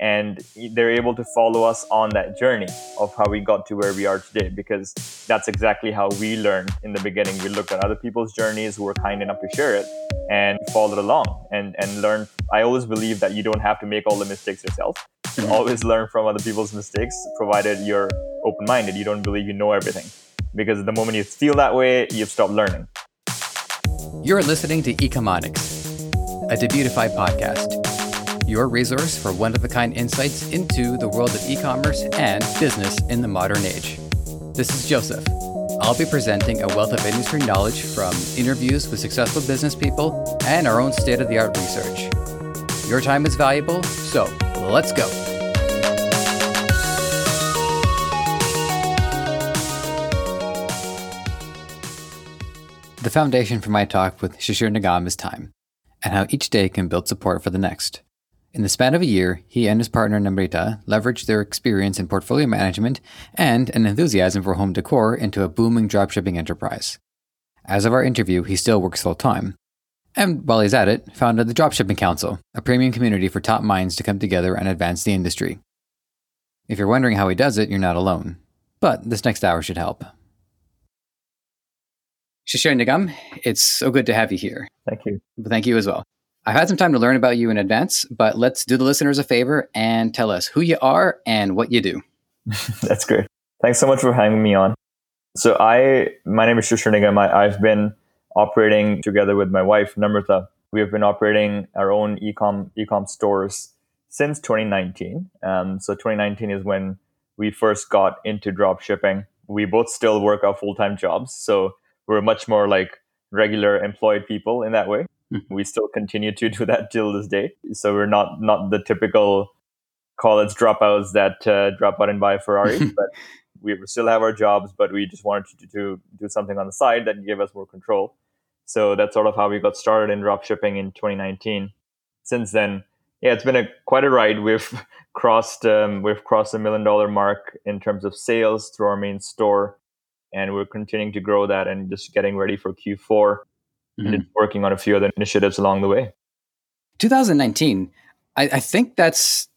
and they're able to follow us on that journey of how we got to where we are today because that's exactly how we learned. In the beginning we looked at other people's journeys who were kind enough to share it and followed along and and learn i always believe that you don't have to make all the mistakes yourself. You mm-hmm. always learn from other people's mistakes provided you're open-minded. You don't believe you know everything because the moment you feel that way you've stopped learning. You're listening to Ecomonics, a Debutify podcast your resource for one of a kind insights into the world of e commerce and business in the modern age. This is Joseph. I'll be presenting a wealth of industry knowledge from interviews with successful business people and our own state of the art research. Your time is valuable, so let's go. The foundation for my talk with Shishir Nigam is time, and how each day can build support for the next. In the span of a year, he and his partner Namrita leveraged their experience in portfolio management and an enthusiasm for home decor into a booming dropshipping enterprise. As of our interview, he still works full time. And while he's at it, founded the Dropshipping Council, a premium community for top minds to come together and advance the industry. If you're wondering how he does it, you're not alone. But this next hour should help. Shishir Nigam, it's so good to have you here. Thank you. Thank you as well. I've had some time to learn about you in advance, but let's do the listeners a favor and tell us who you are and what you do. That's great. Thanks so much for having me on. So I, my name is Shishir. I, I've been operating together with my wife Namrita. We have been operating our own ecom ecom stores since 2019. Um, so 2019 is when we first got into drop shipping. We both still work our full time jobs, so we're much more like regular employed people in that way. We still continue to do that till this day. So we're not not the typical college dropouts that uh, drop out and buy a Ferrari, but we still have our jobs. But we just wanted to, to do something on the side that gave us more control. So that's sort of how we got started in drop shipping in 2019. Since then, yeah, it's been a quite a ride. We've crossed um, we've crossed the million dollar mark in terms of sales through our main store, and we're continuing to grow that and just getting ready for Q4 mm-hmm. working on a few other initiatives along the way. 2019, I, I think that's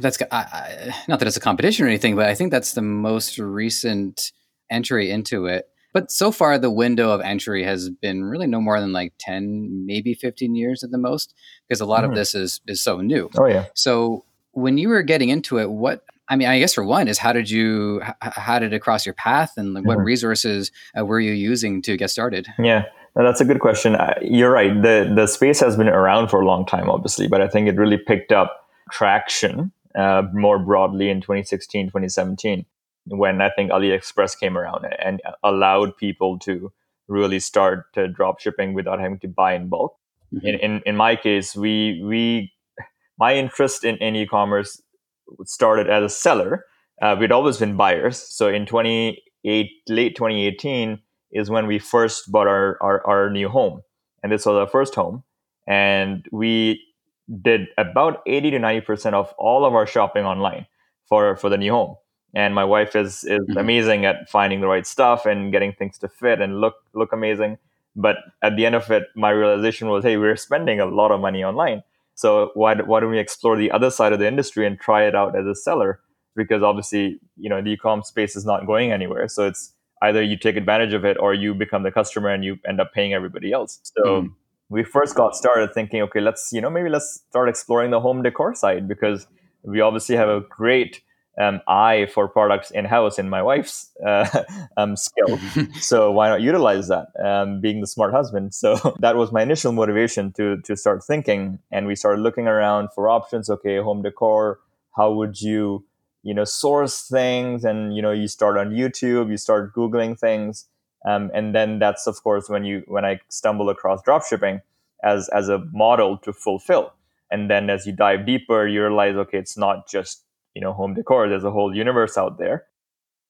that's not that it's a competition or anything, but I think that's the most recent entry into it. But so far, the window of entry has been really no more than like 10, maybe 15 years at the most, because a lot mm-hmm. of this is, is so new. Oh, yeah. So when you were getting into it, what, I mean, I guess for one is how did you, how did it cross your path and what mm-hmm. resources uh, were you using to get started? Yeah. No, that's a good question. You're right. The the space has been around for a long time, obviously, but I think it really picked up traction uh, more broadly in 2016, 2017, when I think AliExpress came around and allowed people to really start uh, drop shipping without having to buy in bulk. Mm-hmm. In, in in my case, we we my interest in, in e-commerce started as a seller. Uh, we'd always been buyers. So in 28 late 2018 is when we first bought our, our, our new home. And this was our first home. And we did about 80 to 90% of all of our shopping online for, for the new home. And my wife is, is mm-hmm. amazing at finding the right stuff and getting things to fit and look, look amazing. But at the end of it, my realization was, hey, we're spending a lot of money online. So why, why don't we explore the other side of the industry and try it out as a seller? Because obviously, you know, the e-com space is not going anywhere. So it's either you take advantage of it or you become the customer and you end up paying everybody else. So mm. we first got started thinking, okay, let's, you know, maybe let's start exploring the home decor side because we obviously have a great um, eye for products in house in my wife's uh, um, skill. so why not utilize that? Um, being the smart husband. So that was my initial motivation to to start thinking, and we started looking around for options. Okay, home decor. How would you you know source things and you know you start on youtube you start googling things. Um, and then that's of course when you when i stumble across dropshipping as as a model to fulfill. And then as you dive deeper you realize okay it's not just you know home decor. There's a whole universe out there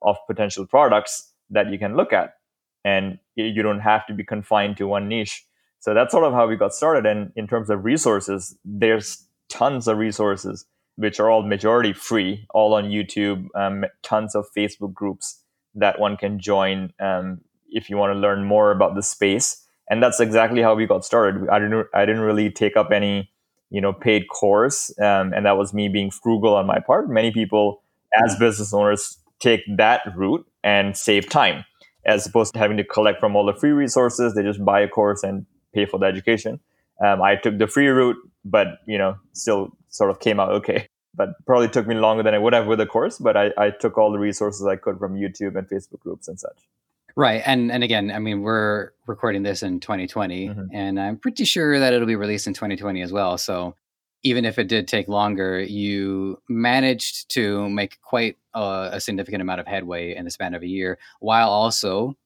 of potential products that you can look at. And you don't have to be confined to one niche. So that's sort of how we got started. And in terms of resources there's tons of resources which are all majority free, all on YouTube, um, tons of Facebook groups that one can join um, if you want to learn more about the space. And that's exactly how we got started. I didn't, I didn't really take up any you know paid course um, and that was me being frugal on my part many people as business owners take that route and save time as opposed to having to collect from all the free resources they just buy a course and pay for the education um, i took the free route but you know still sort of came out okay but probably took me longer than i would have with a course but I, I took all the resources i could from youtube and facebook groups and such Right. And and again, I mean, we're recording this in 2020 mm-hmm. and I'm pretty sure that it'll be released in 2020 as well. So even if it did take longer, you managed to make quite a, a significant amount of headway in the span of a year while also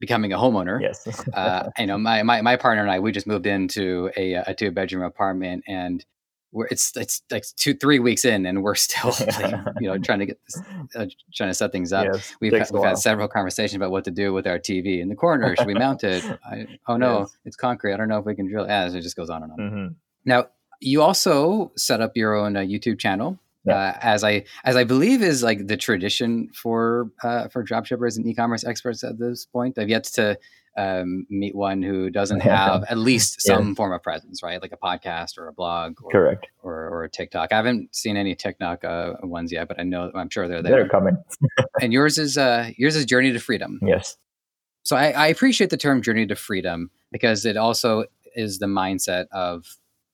becoming a homeowner. Yes. uh, you know, my, my, my partner and I, we just moved into a, a two bedroom apartment and we're, it's it's like two three weeks in and we're still like, you know trying to get this, uh, trying to set things up. Yes, we've, had, we've had several conversations about what to do with our TV in the corner. Should we mount it? I, oh no, yes. it's concrete. I don't know if we can drill. As it just goes on and on. Mm-hmm. Now you also set up your own uh, YouTube channel. Yeah. Uh, as I as I believe is like the tradition for uh, for dropshippers and e-commerce experts at this point. I've yet to um, meet one who doesn't have at least some yeah. form of presence, right? Like a podcast or a blog, or, correct, or, or a TikTok. I haven't seen any TikTok uh, ones yet, but I know I'm sure they're there. They're coming. and yours is uh, yours is Journey to Freedom. Yes. So I, I appreciate the term Journey to Freedom because it also is the mindset of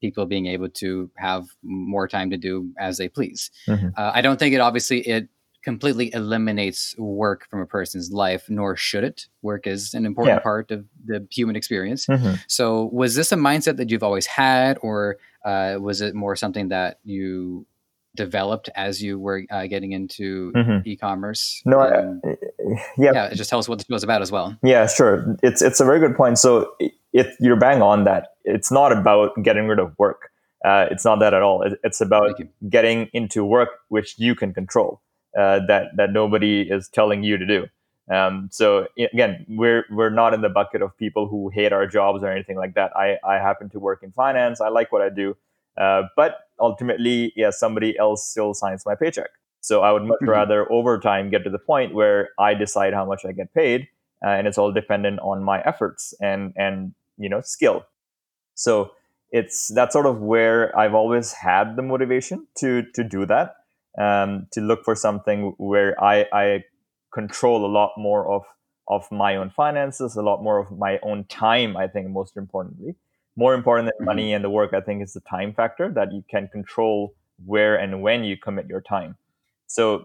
people being able to have more time to do as they please. Mm-hmm. Uh, I don't think it obviously it completely eliminates work from a person's life, nor should it. Work is an important yeah. part of the human experience. Mm-hmm. So, was this a mindset that you've always had, or uh, was it more something that you developed as you were uh, getting into mm-hmm. e-commerce? No, um, I, yeah, yeah. Just tell us what this was about as well. Yeah, sure. It's it's a very good point. So, if you're bang on that, it's not about getting rid of work. Uh, it's not that at all. It's about getting into work which you can control, uh, that that nobody is telling you to do. Um, so again, we're we're not in the bucket of people who hate our jobs or anything like that. I I happen to work in finance. I like what I do, uh, but ultimately, yeah, somebody else still signs my paycheck. So I would much mm-hmm. rather over time get to the point where I decide how much I get paid, uh, and it's all dependent on my efforts and and you know skill. So it's that's sort of where i've always had the motivation to to do that um, to look for something where i i control a lot more of of my own finances a lot more of my own time i think most importantly. More important than money mm-hmm. and the work i think is the time factor that you can control where and when you commit your time. So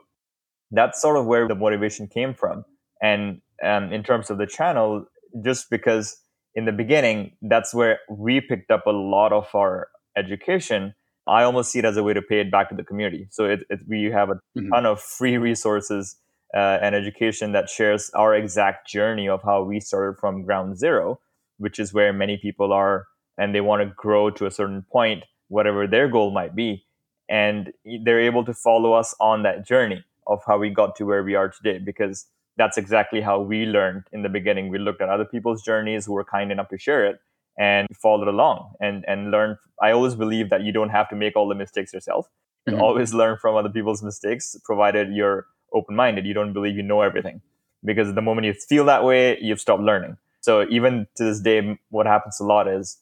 that's sort of where the motivation came from. And um, in terms of the channel just because in the beginning, that's where we picked up a lot of our education. I almost see it as a way to pay it back to the community. So it, it, we have a mm-hmm. ton of free resources uh, and education that shares our exact journey of how we started from ground zero, which is where many people are, and they want to grow to a certain point, whatever their goal might be. And they're able to follow us on that journey of how we got to where we are today because that's exactly how we learned in the beginning. We looked at other people's journeys who were kind enough to share it and followed along and and learned. I always believe that you don't have to make all the mistakes yourself. You mm-hmm. always learn from other people's mistakes, provided you're open minded. You don't believe you know everything, because the moment you feel that way, you've stopped learning. So even to this day, what happens a lot is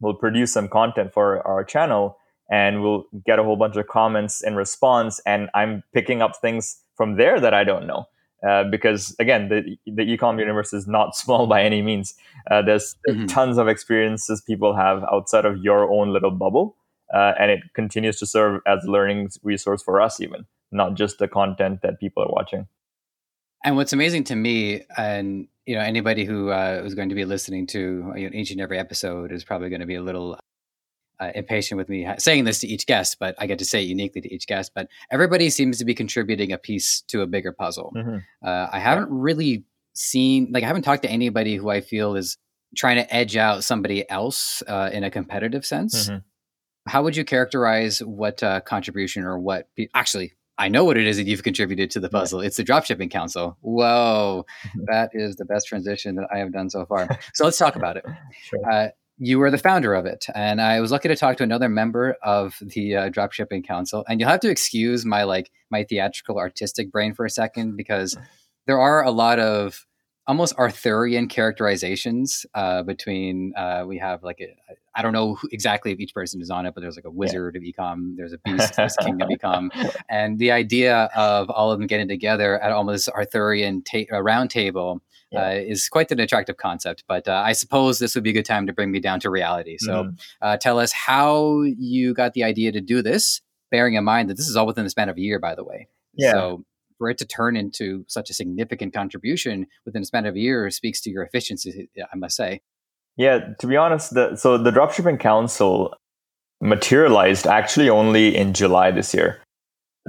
we'll produce some content for our channel and we'll get a whole bunch of comments in response, and I'm picking up things from there that I don't know uh, because again, the the ecom universe is not small by any means. Uh, there's, mm-hmm. tons of experiences people have outside of your own little bubble, uh, and it continues to serve as a learning resource for us, even not just the content that people are watching. And what's amazing to me, and you know, anybody who uh, who's going to be listening to you know, each and every episode is probably going to be a little uh, impatient with me saying this to each guest, but I get to say it uniquely to each guest. But everybody seems to be contributing a piece to a bigger puzzle. Mm-hmm. Uh, I haven't really seen, like, I haven't talked to anybody who I feel is trying to edge out somebody else uh, in a competitive sense. Mm-hmm. How would you characterize what uh, contribution or what pe- actually? I know what it is that you've contributed to the puzzle. It's the Dropshipping Council. Whoa, that is the best transition that I have done so far. So let's talk about it. Sure. Uh, you were the founder of it. And I was lucky to talk to another member of the uh, Dropshipping Council. And you'll have to excuse my like my theatrical artistic brain for a second because there are a lot of almost Arthurian characterizations uh, between uh, we have like I don't know exactly if each person is on it, but there's like a wizard yeah. of ecom, there's a beast, there's a king of ecom, and the idea of all of them getting together at almost Arthurian ta- round table. Yeah. Uh, is quite an attractive concept, but uh, I suppose this would be a good time to bring me down to reality. So. Uh, tell us how you got the idea to do this, bearing in mind that this is all within the span of a year, by the way. Yeah. So, for it to turn into such a significant contribution within a span of a year speaks to your efficiency, I must say. Yeah, to be honest, the, so the Dropshipping Council materialized actually only in July this year.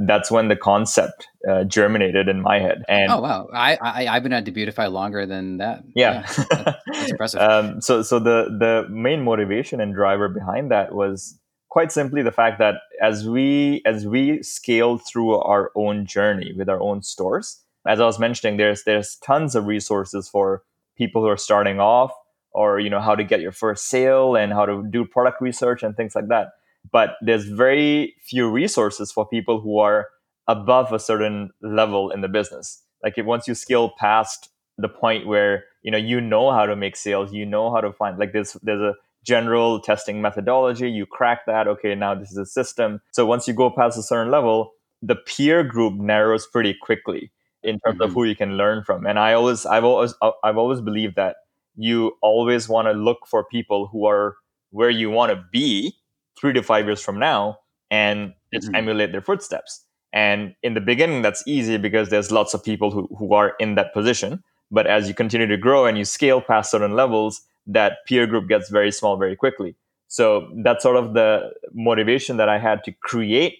That's when the concept uh, germinated in my head. And oh wow, I, I I've been at Debutify longer than that. Yeah, yeah that's, that's impressive. um, so so the the main motivation and driver behind that was quite simply the fact that as we as we scale through our own journey with our own stores as i was mentioning there's there's tons of resources for people who are starting off or you know how to get your first sale and how to do product research and things like that but there's very few resources for people who are above a certain level in the business like if once you scale past the point where you know you know how to make sales you know how to find like there's there's a general testing methodology. You crack that. Okay, now this is a system. So once you go past a certain level, the peer group narrows pretty quickly in terms mm-hmm. of who you can learn from. And I always, I've always, I've always believed that you always want to look for people who are where you want to be three to five years from now and just mm-hmm. emulate their footsteps. And in the beginning, that's easy because there's lots of people who, who are in that position. But as you continue to grow and you scale past certain levels, that peer group gets very small very quickly. So that's sort of the motivation that I had to create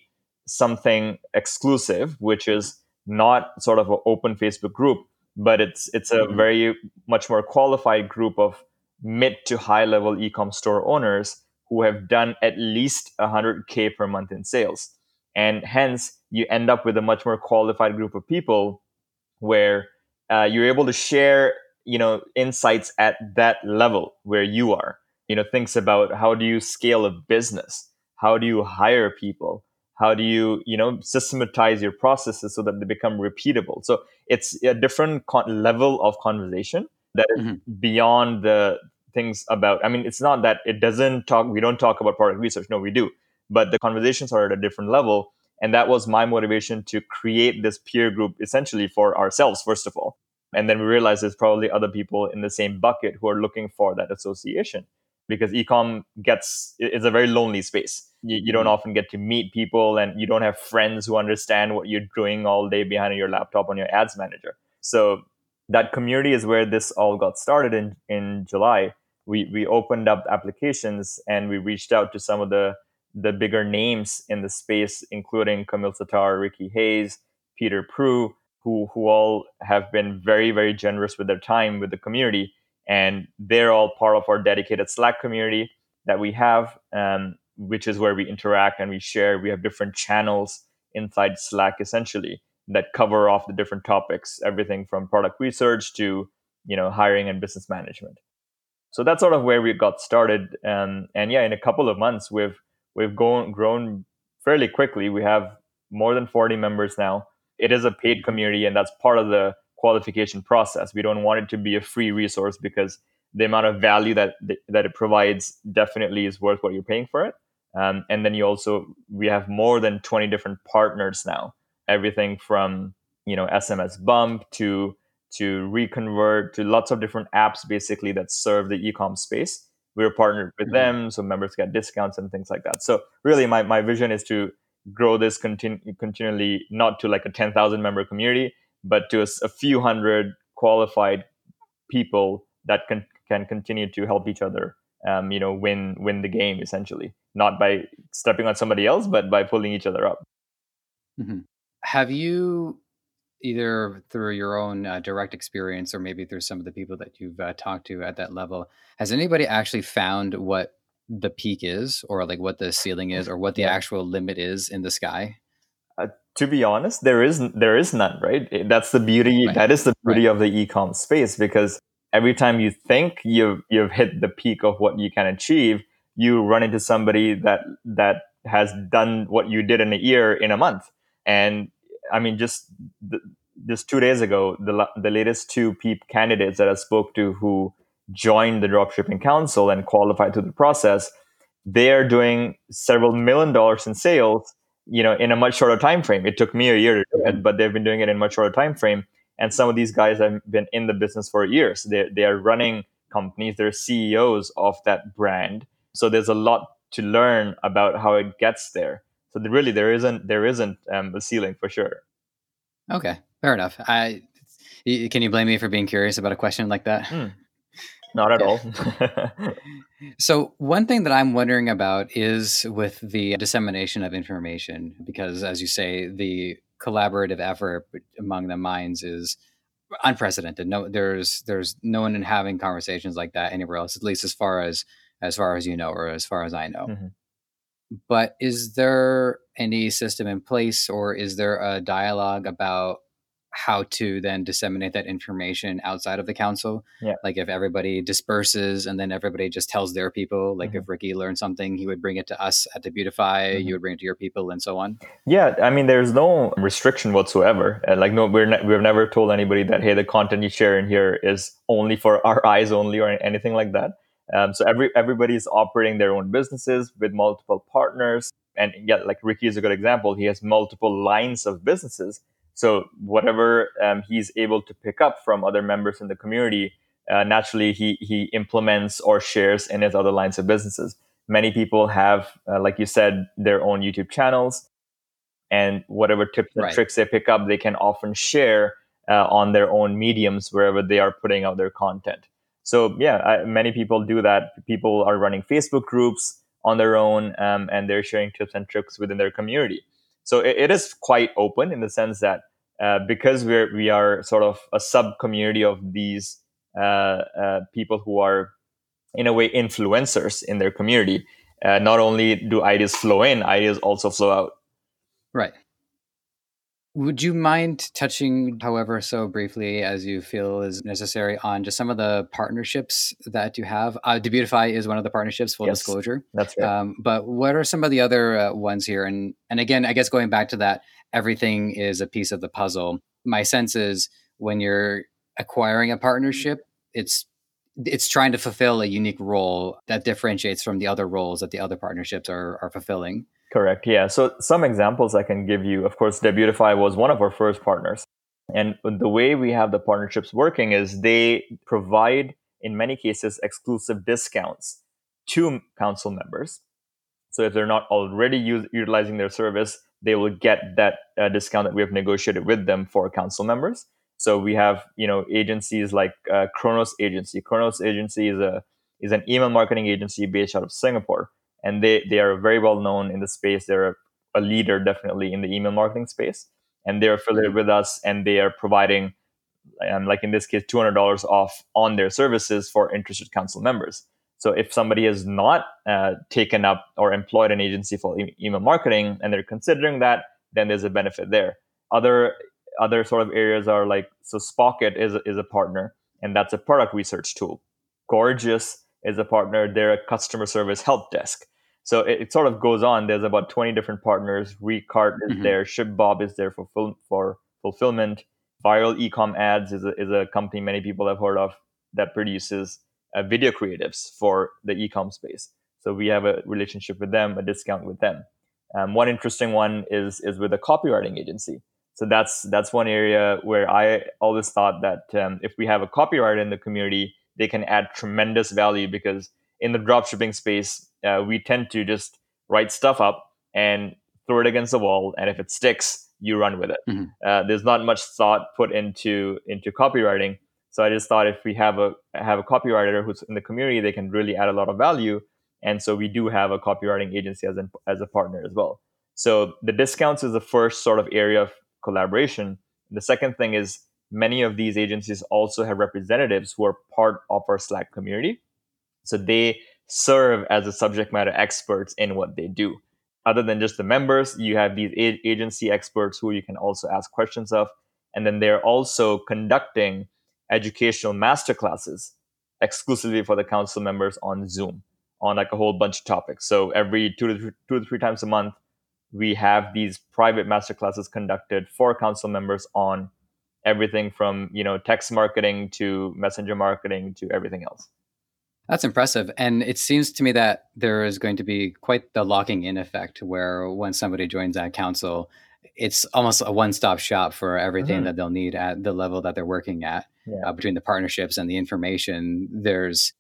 something exclusive, which is not sort of an open Facebook group, but it's it's a mm-hmm. very much more qualified group of mid to high level ecom store owners who have done at least 100k per month in sales. And hence you end up with a much more qualified group of people where uh, you're able to share you know insights at that level where you are you know thinks about how do you scale a business how do you hire people how do you you know systematize your processes so that they become repeatable so it's a different con- level of conversation that is mm-hmm. beyond the things about i mean it's not that it doesn't talk we don't talk about product research no we do but the conversations are at a different level and that was my motivation to create this peer group essentially for ourselves first of all and then we realized there's probably other people in the same bucket who are looking for that association because ecom gets it's a very lonely space. You, you, don't mm-hmm. often get to meet people and you don't have friends who understand what you're doing all day behind your laptop on your ads manager. So that community is where this all got started in, in July. We, we opened up applications and we reached out to some of the, the bigger names in the space, including Kamil Sattar, Ricky Hayes, Peter Pru, who who all have been very very generous with their time with the community. And they're all part of our dedicated slack community that we have um, which is where we interact and we share. We have different channels inside slack essentially that cover off the different topics everything from product research to you know hiring and business management so that's sort of where we got started and yeah in a couple of months we've we've grown grown fairly quickly we have more than 40 members now it is a paid community and that's part of the qualification process. We don't want it to be a free resource because the amount of value that that it provides definitely is worth what you're paying for it. Um, and then you also we have more than 20 different partners now. Everything from you know SMS Bump to to Reconvert to lots of different apps basically that serve the ecom space. We're partnered with mm-hmm. them, so members get discounts and things like that. So really, my my vision is to grow this continu- continually, not to like a 10,000 member community, but to a, a, few hundred qualified people that can, can continue to help each other, um, you know, win, win the game essentially, not by stepping on somebody else, but by pulling each other up. Mm-hmm. Have you either through your own uh, direct experience or maybe through some of the people that you've uh, talked to at that level, has anybody actually found what the peak is or like what the ceiling is or what the actual limit is in the sky uh, to be honest there is there is none right that's the beauty right. that is the beauty right. of the e-com space because every time you think you've you've hit the peak of what you can achieve you run into somebody that that has done what you did in a year in a month and i mean just just two days ago, the, the latest two PEEP candidates that I spoke to who joined the dropshipping council and qualified through the process, they are doing several million dollars in sales, you know, in a much shorter time frame. It took me a year to do it, but they've been doing it in a much shorter time frame. And some of these guys have been in the business for years. They they are running companies. They're CEOs of that brand. So there's a lot to learn about how it gets there. So really, there isn't there isn't um, a ceiling for sure. Okay, fair enough. I can you blame me for being curious about a question like that? Mm, not at all. so one thing that I'm wondering about is with the dissemination of information, because as you say, the collaborative effort among the minds is unprecedented. No, there's there's no one in having conversations like that anywhere else, at least as far as as far as you know or as far as I know. Mm-hmm. But is there any system in place, or is there a dialogue about how to then disseminate that information outside of the council. Yeah. Like if everybody disperses and then everybody just tells their people, like mm-hmm. if Ricky learned something, he would bring it to us at Debutify, mm-hmm. you would bring it to your people and so on. Yeah. I mean, there's no restriction whatsoever. Uh, like, no, we're ne- we've never told anybody that, hey, the content you share in here is only for our eyes only or anything like that. Um, so every everybody's operating their own businesses with multiple partners. And yeah, like Ricky is a good example. He has multiple lines of businesses so whatever um, he's able to pick up from other members in the community, uh, naturally he he implements or shares in his other lines of businesses. Many people have, uh, like you said, their own YouTube channels, and whatever tips and right. tricks they pick up, they can often share uh, on their own mediums wherever they are putting out their content. So yeah, I, many people do that. People are running Facebook groups on their own, um, and they're sharing tips and tricks within their community. So it, it is quite open in the sense that uh, because we're we are sort of a sub community of these uh, uh, people who are in a way influencers in their community. Uh, not only do ideas flow in, ideas also flow out. Right. Would you mind touching, however, so briefly as you feel is necessary, on just some of the partnerships that you have? Uh, Debutify is one of the partnerships, full yes, disclosure. That's right. Um, but what are some of the other uh, ones here? And and again, I guess going back to that, everything is a piece of the puzzle. My sense is when you're acquiring a partnership, it's it's trying to fulfill a unique role that differentiates from the other roles that the other partnerships are, are fulfilling. Correct. Yeah. So some examples I can give you. Of course, Debutify was one of our first partners. And the way we have the partnerships working is they provide, in many cases, exclusive discounts to council members. So if they're not already use, utilizing their service, they will get that uh, discount that we have negotiated with them for council members. So we have, you know, agencies like uh, Chronos Agency. Chronos Agency is a is an email marketing agency based out of Singapore, and they they are very well known in the space. They're a, leader definitely in the email marketing space, and they're affiliated with us, and they are providing, um, like in this case, two hundred dollars off on their services for interested council members. So if somebody has not uh, taken up or employed an agency for e- email marketing and they're considering that, then there's a benefit there. Other other sort of areas are like so Spocket is is a partner and that's a product research tool. Gorgias is a partner. They're a customer service help desk. So it, it sort of goes on. There's about 20 different partners. Recart is mm-hmm. there. ShipBob is there for ful- for fulfillment. Viral Ecom Ads is a, is a company many people have heard of that produces uh, video creatives for the ecom space. So we have a relationship with them, a discount with them. Um, one interesting one is is with a copywriting agency. So that's that's one area where I always thought that um, if we have a copywriter in the community, they can add tremendous value because in the dropshipping space, uh, we tend to just write stuff up and throw it against the wall, and if it sticks, you run with it. Mm-hmm. Uh, there's not much thought put into into copywriting. So I just thought if we have a have a copywriter who's in the community, they can really add a lot of value. And so we do have a copywriting agency as an, as a partner as well. So the discounts is the first sort of area of collaboration. The second thing is many of these agencies also have representatives who are part of our Slack community. So they serve as the subject matter experts in what they do. Other than just the members, you have these a- agency experts who you can also ask questions of. And then they're also conducting educational masterclasses exclusively for the council members on Zoom on like a whole bunch of topics. So every two to three, two to three times a month, we have these private masterclasses conducted for council members on everything from you know text marketing to messenger marketing to everything else. That's impressive. And it seems to me that there is going to be quite the locking in effect where when somebody joins that council, it's almost a one stop shop for everything mm-hmm. that they'll need at the level that they're working at. Yeah. Uh, between the partnerships and the information, there's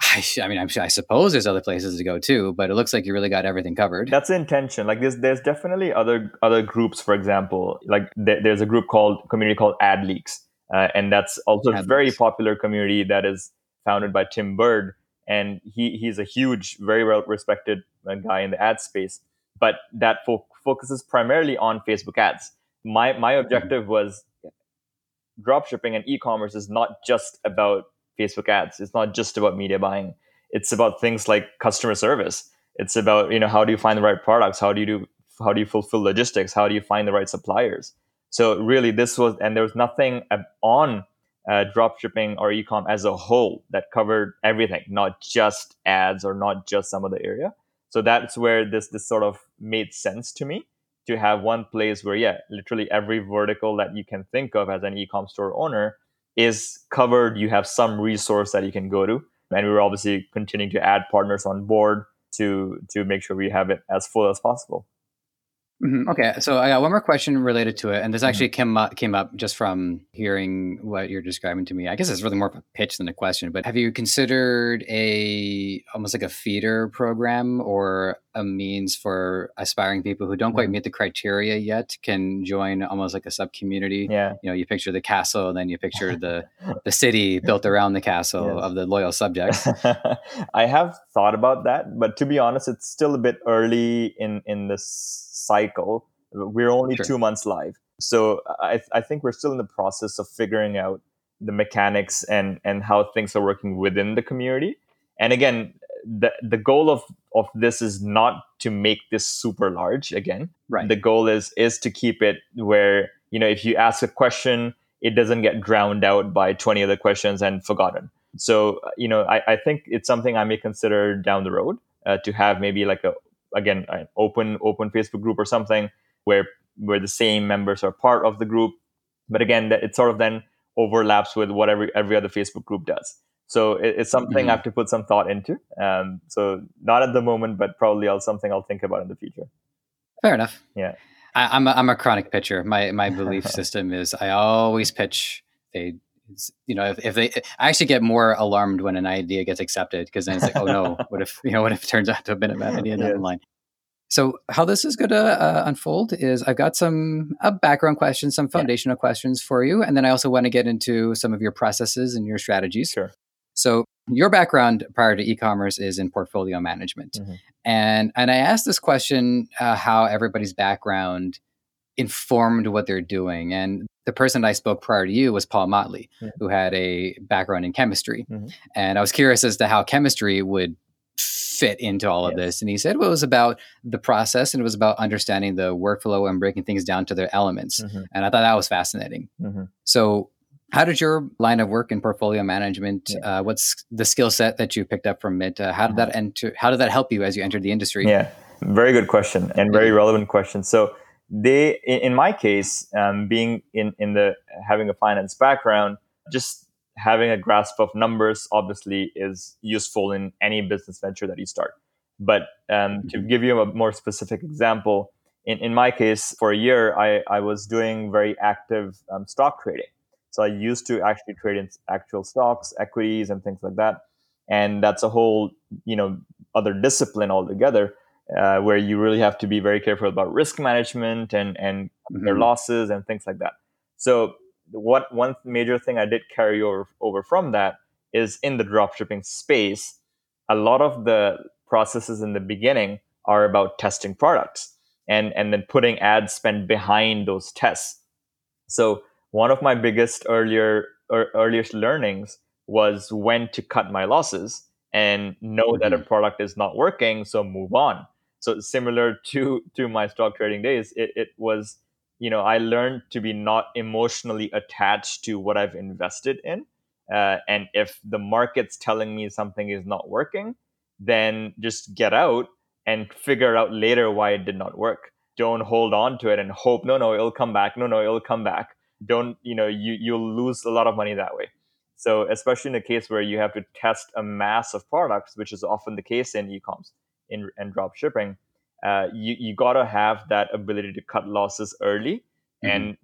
I, I mean, I'm, I suppose there's other places to go too, but it looks like you really got everything covered. That's the intention. Like there's there's definitely other other groups. For example, like th- there's a group called community called Ad Leaks, uh, and that's also Ad a very Leaks. popular community that is founded by Tim Burd, and he he's a huge, very well respected uh, guy in the ad space. But that fo- focuses primarily on Facebook ads. My my mm-hmm. objective was dropshipping and e-commerce is not just about Facebook ads. It's not just about media buying. It's about things like customer service. It's about you know how do you find the right products? How do you do how do you fulfill logistics? How do you find the right suppliers? So really, this was and there was nothing on uh, drop shipping or ecom as a whole that covered everything, not just ads or not just some of the area. So that's where this this sort of made sense to me to have one place where yeah, literally every vertical that you can think of as an ecom store owner is covered. You have some resource that you can go to. And we're obviously continuing to add partners on board to to make sure we have it as full as possible. Mm-hmm. Okay, so I got one more question related to it, and this actually mm-hmm. came up, came up just from hearing what you're describing to me. I guess it's really more of a pitch than a question. But have you considered a almost like a feeder program or a means for aspiring people who don't quite mm-hmm. meet the criteria yet can join almost like a sub community? Yeah, you know, you picture the castle, then you picture the the city built around the castle yes. of the loyal subjects. I have thought about that, but to be honest, it's still a bit early in in this cycle. We're only sure. two months live. So I, I think we're still in the process of figuring out the mechanics and, and how things are working within the community. And again, the, the goal of, of this is not to make this super large again. Right. The goal is is to keep it where, you know, if you ask a question, it doesn't get drowned out by 20 other questions and forgotten. So, you know, I, I think it's something I may consider down the road uh, to have maybe like a again an open open Facebook group or something where where the same members are part of the group. But again, it sort of then overlaps with what every every other Facebook group does. So it, it's something mm-hmm. I have to put some thought into. Um, so not at the moment, but probably I'll, something I'll think about in the future. Fair enough. Yeah. I, am a, I'm a chronic pitcher. My my belief system is I always pitch. They you know, if, if they, I actually get more alarmed when an idea gets accepted because then it's like, oh no, what if, you know, what if it turns out to have been a bad idea down the line? So how this is going to uh, unfold is I've got some uh, background questions, some foundational yeah. questions for you, and then I also want to get into some of your processes and your strategies. Sure. So your background prior to e-commerce is in portfolio management, mm-hmm. and and I asked this question uh, how everybody's background informed what they're doing, and the person I spoke prior to you was Paul Motley, mm-hmm. who had a background in chemistry. Mm-hmm. And I was curious as to how chemistry would fit into all of yes. this. And he said well, it was about the process and it was about understanding the workflow and breaking things down to their elements. Mm-hmm. And I thought that was fascinating. Mm-hmm. So, how did your line of work in portfolio management? Yeah. Uh, what's the skill set that you picked up from it? Uh, how did mm-hmm. that enter? How did that help you as you entered the industry? Yeah, very good question and very relevant question. So they in my case um, being in in the having a finance background just having a grasp of numbers obviously is useful in any business venture that you start. But um, to mm-hmm. give you a more specific example in, in my case for a year i, I was doing very active um, stock trading. So i used to actually trade in actual stocks equities and things like that. And that's a whole you know other discipline altogether uh, where you really have to be very careful about risk management and and mm-hmm. their losses and things like that. So what one major thing I did carry over over from that is in the dropshipping space, a lot of the processes in the beginning are about testing products and and then putting ad spend behind those tests. So one of my biggest earlier er, earliest learnings was when to cut my losses and know mm-hmm. that a mm-hmm. product is not working, so move on so similar to to my stock trading days it, it was you know i learned to be not emotionally attached to what i've invested in. Uh, and if the market's telling me something is not working then just get out and figure out later why it did not work. Don't hold on to it and hope no no it'll come back. No no it'll come back. Don't you know you you'll lose a lot of money that way. So especially in a case where you have to test a mass of products which is often the case in e-coms in and drop shipping uh, you you gotta have that ability to cut losses early mm-hmm. and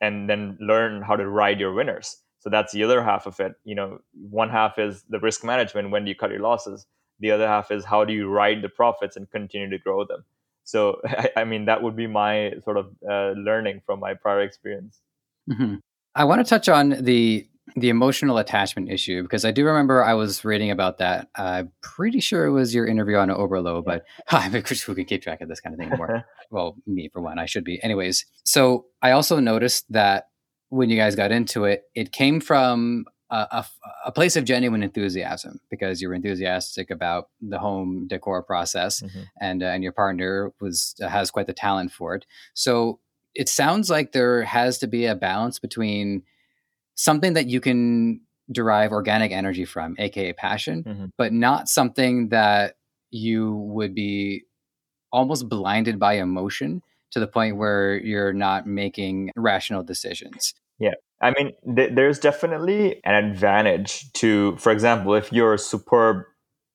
and then learn how to ride your winners. So that's the other half of it. You know one half is the risk management when do you cut your losses? The other half is how do you ride the profits and continue to grow them? So I, I mean that would be my sort of uh, learning from my prior experience. Mm-hmm. i want to touch on the the emotional attachment issue because I do remember I was reading about that. I'm pretty sure it was your interview on Oberlo, but I mean, who can keep track of this kind of thing anymore? well, me for one, I should be. Anyways, so I also noticed that when you guys got into it, it came from a, a, a place of genuine enthusiasm because you're enthusiastic about the home decor process, mm-hmm. and uh, and your partner was has quite the talent for it. So it sounds like there has to be a balance between something that you can derive organic energy from, aka passion, mm-hmm. but not something that you would be almost blinded by emotion to the point where you're not making rational decisions. Yeah. I mean, th- there's definitely an advantage to, for example, if you're a superb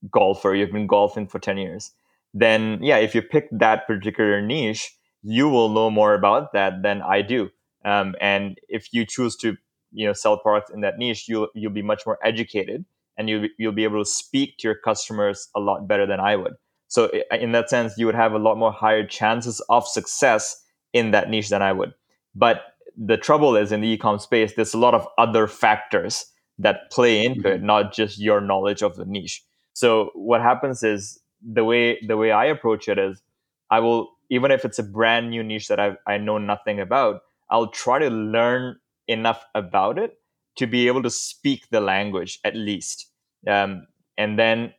golfer, you've been golfing for 10 years, then yeah, if you pick that particular niche, you will know more about that than I do. Um, and if you choose to you know sell products in that niche you'll you'll be much more educated and you you'll be able to speak to your customers a lot better than I would. So in that sense you would have a lot more higher chances of success in that niche than I would. But the trouble is in the e-com space there's a lot of other factors that play into mm-hmm. it not just your knowledge of the niche. So what happens is the way the way I approach it is I will even if it's a brand new niche that I I know nothing about I'll try to learn enough about it to be able to speak the language at least. Um, and then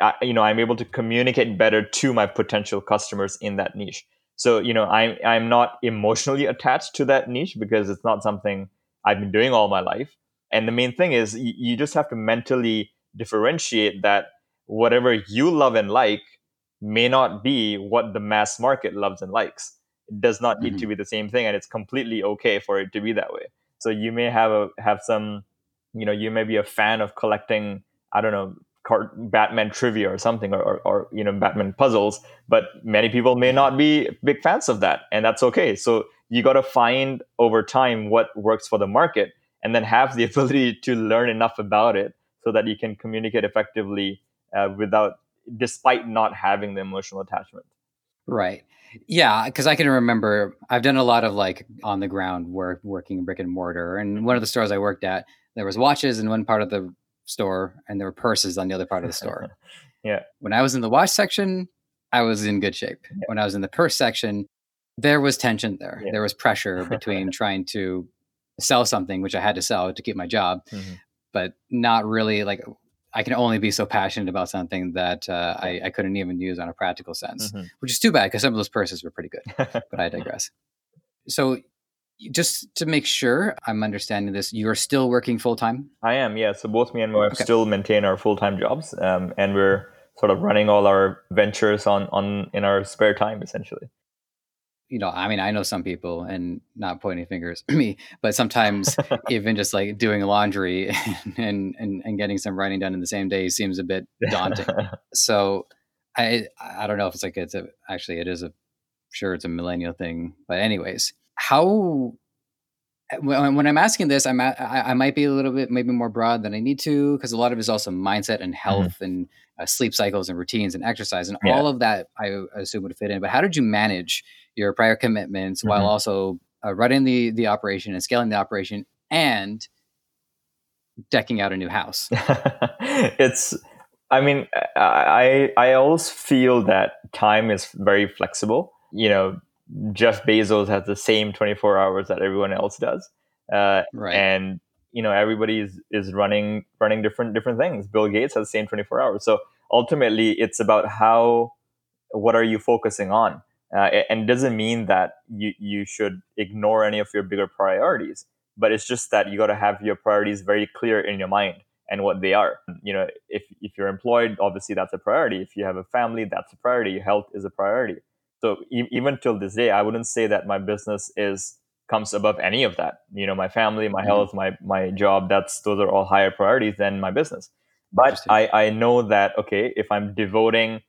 I, you know i'm able to communicate better to my potential customers in that niche. So you know i'm i'm not emotionally attached to that niche because it's not something i've been doing all my life. And the main thing is you, you just have to mentally differentiate that whatever you love and like may not be what the mass market loves and likes it does not need mm-hmm. to be the same thing and it's completely okay for it to be that way so you may have a have some you know you may be a fan of collecting i don't know batman trivia or something or, or, or you know batman puzzles but many people may not be big fans of that and that's okay so you got to find over time what works for the market and then have the ability to learn enough about it so that you can communicate effectively uh, without despite not having the emotional attachment Right. Yeah, because I can remember I've done a lot of like on the ground work, working brick and mortar. And one of the stores I worked at, there was watches in one part of the store, and there were purses on the other part of the store. yeah. When I was in the watch section, I was in good shape. Yeah. When I was in the purse section, there was tension there. Yeah. There was pressure between trying to sell something, which I had to sell to keep my job, mm-hmm. but not really like I can only be so passionate about something that uh, I, I, couldn't even use on a practical sense, mm-hmm. which is too bad because some of those purses were pretty good. but I digress. So, just to make sure I'm understanding this, you're still working full time? I am, yeah. So, both me and my wife okay. still maintain our full time jobs, um, and we're sort of running all our ventures on, on in our spare time, essentially you know, I mean, I know some people, and not pointing fingers at me, but sometimes even just like doing laundry and, and and getting some writing done in the same day seems a bit daunting. so I I don't know if it's like it's a actually it is a sure it's a millennial thing, but anyways, how when, I'm asking this, I'm at, I, I, might be a little bit maybe more broad than I need to because a lot of it is also mindset and mm-hmm. health mm-hmm. and uh, sleep cycles and routines and exercise and yeah. all of that I assume would fit in. But how did you manage your prior commitments mm-hmm. while also uh, running the the operation and scaling the operation and decking out a new house? it's I mean I I always feel that time is very flexible. You know, Jeff Bezos has the same 24 hours that everyone else does. Uh, right. And you know everybody is, is running running different different things. Bill Gates has the same 24 hours. So ultimately, it's about how what are you focusing on, uh, and it doesn't mean that you you should ignore any of your bigger priorities. But it's just that you got to have your priorities very clear in your mind and what they are. You know, if if you're employed, obviously that's a priority. If you have a family, that's a priority. Health is a priority so e- even till this day, I wouldn't say that my business is comes above any of that. You know, my family, my Mhm. health, my my job. That's those are all higher priorities than my business. But I I know that okay, if I'm devoting,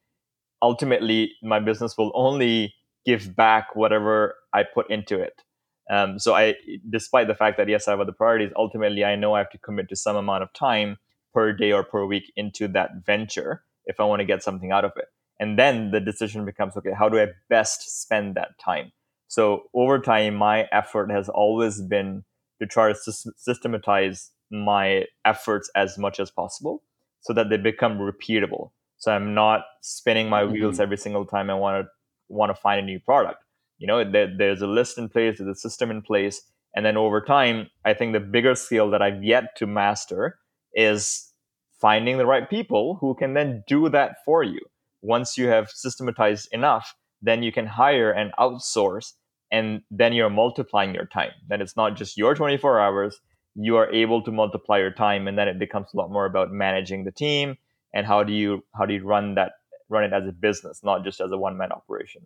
ultimately my business will only give back whatever I put into it. Um, so I, despite the fact that yes, I have other priorities, ultimately I know I have to commit to some amount of time per day or per week into that venture if I want to get something out of it. And then the decision becomes okay, how do I best spend that time? So over time, my effort has always been to try to sys- systematize my efforts as much as possible so that they become repeatable. So I'm not spinning my wheels mm-hmm. every single time I want to want to find a new product. You know, there, there's a list in place, there's a system in place, and then over time, I think the bigger skill that I've yet to master is finding the right people who can then do that for you. Once you have systematized enough, then you can hire and outsource, and then you're multiplying your time. Then it's not just your 24 hours, you are able to multiply your time, and then it becomes a lot more about managing the team and how do you how do you run that run it as a business, not just as a one man operation.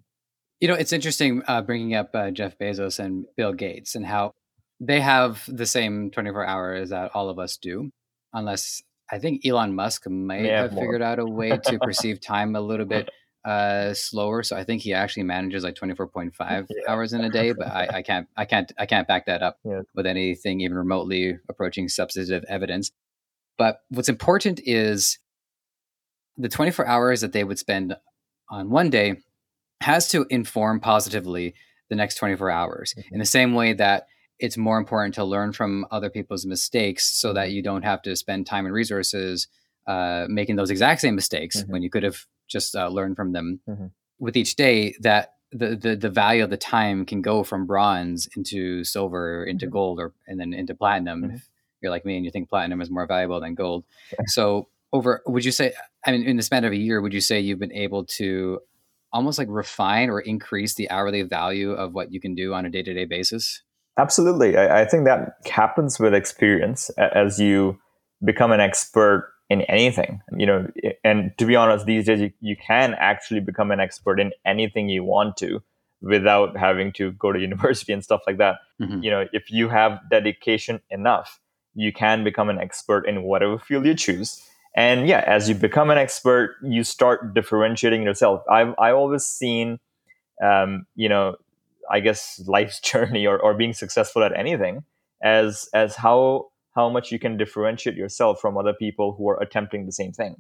You know, it's interesting uh, bringing up uh, Jeff Bezos and Bill Gates and how they have the same 24 hours that all of us do, unless I think Elon Musk might May have have more. figured out a way to perceive time a little bit uh, slower. So I think he actually manages like 24.5 Yeah. hours in a day, but I, I can't, I can't, I can't back that up Yeah. with anything even remotely approaching substantive evidence. But what's important is the 24 hours that they would spend on one day has to inform positively the next 24 hours Mhm. in the same way that it's more important to learn from other people's mistakes so that you don't have to spend time and resources uh, making those exact same mistakes Mhm. when you could have just uh, learned from them Mhm. with each day that the, the the value of the time can go from bronze into silver into Mhm. gold or and then into platinum Mhm. if you're like me and you think platinum is more valuable than gold so over would you say i mean in the span of a year would you say you've been able to almost like refine or increase the hourly value of what you can do on a day-to-day basis Absolutely. I, I think that happens with experience as you become an expert in anything. You know, and to be honest, these days you, you can actually become an expert in anything you want to without having to go to university and stuff like that. Mhm. You know, if you have dedication enough, you can become an expert in whatever field you choose. And yeah, as you become an expert, you start differentiating yourself. I've I've always seen, um, you know, I guess life's journey or, or being successful at anything as as how how much you can differentiate yourself from other people who are attempting the same thing.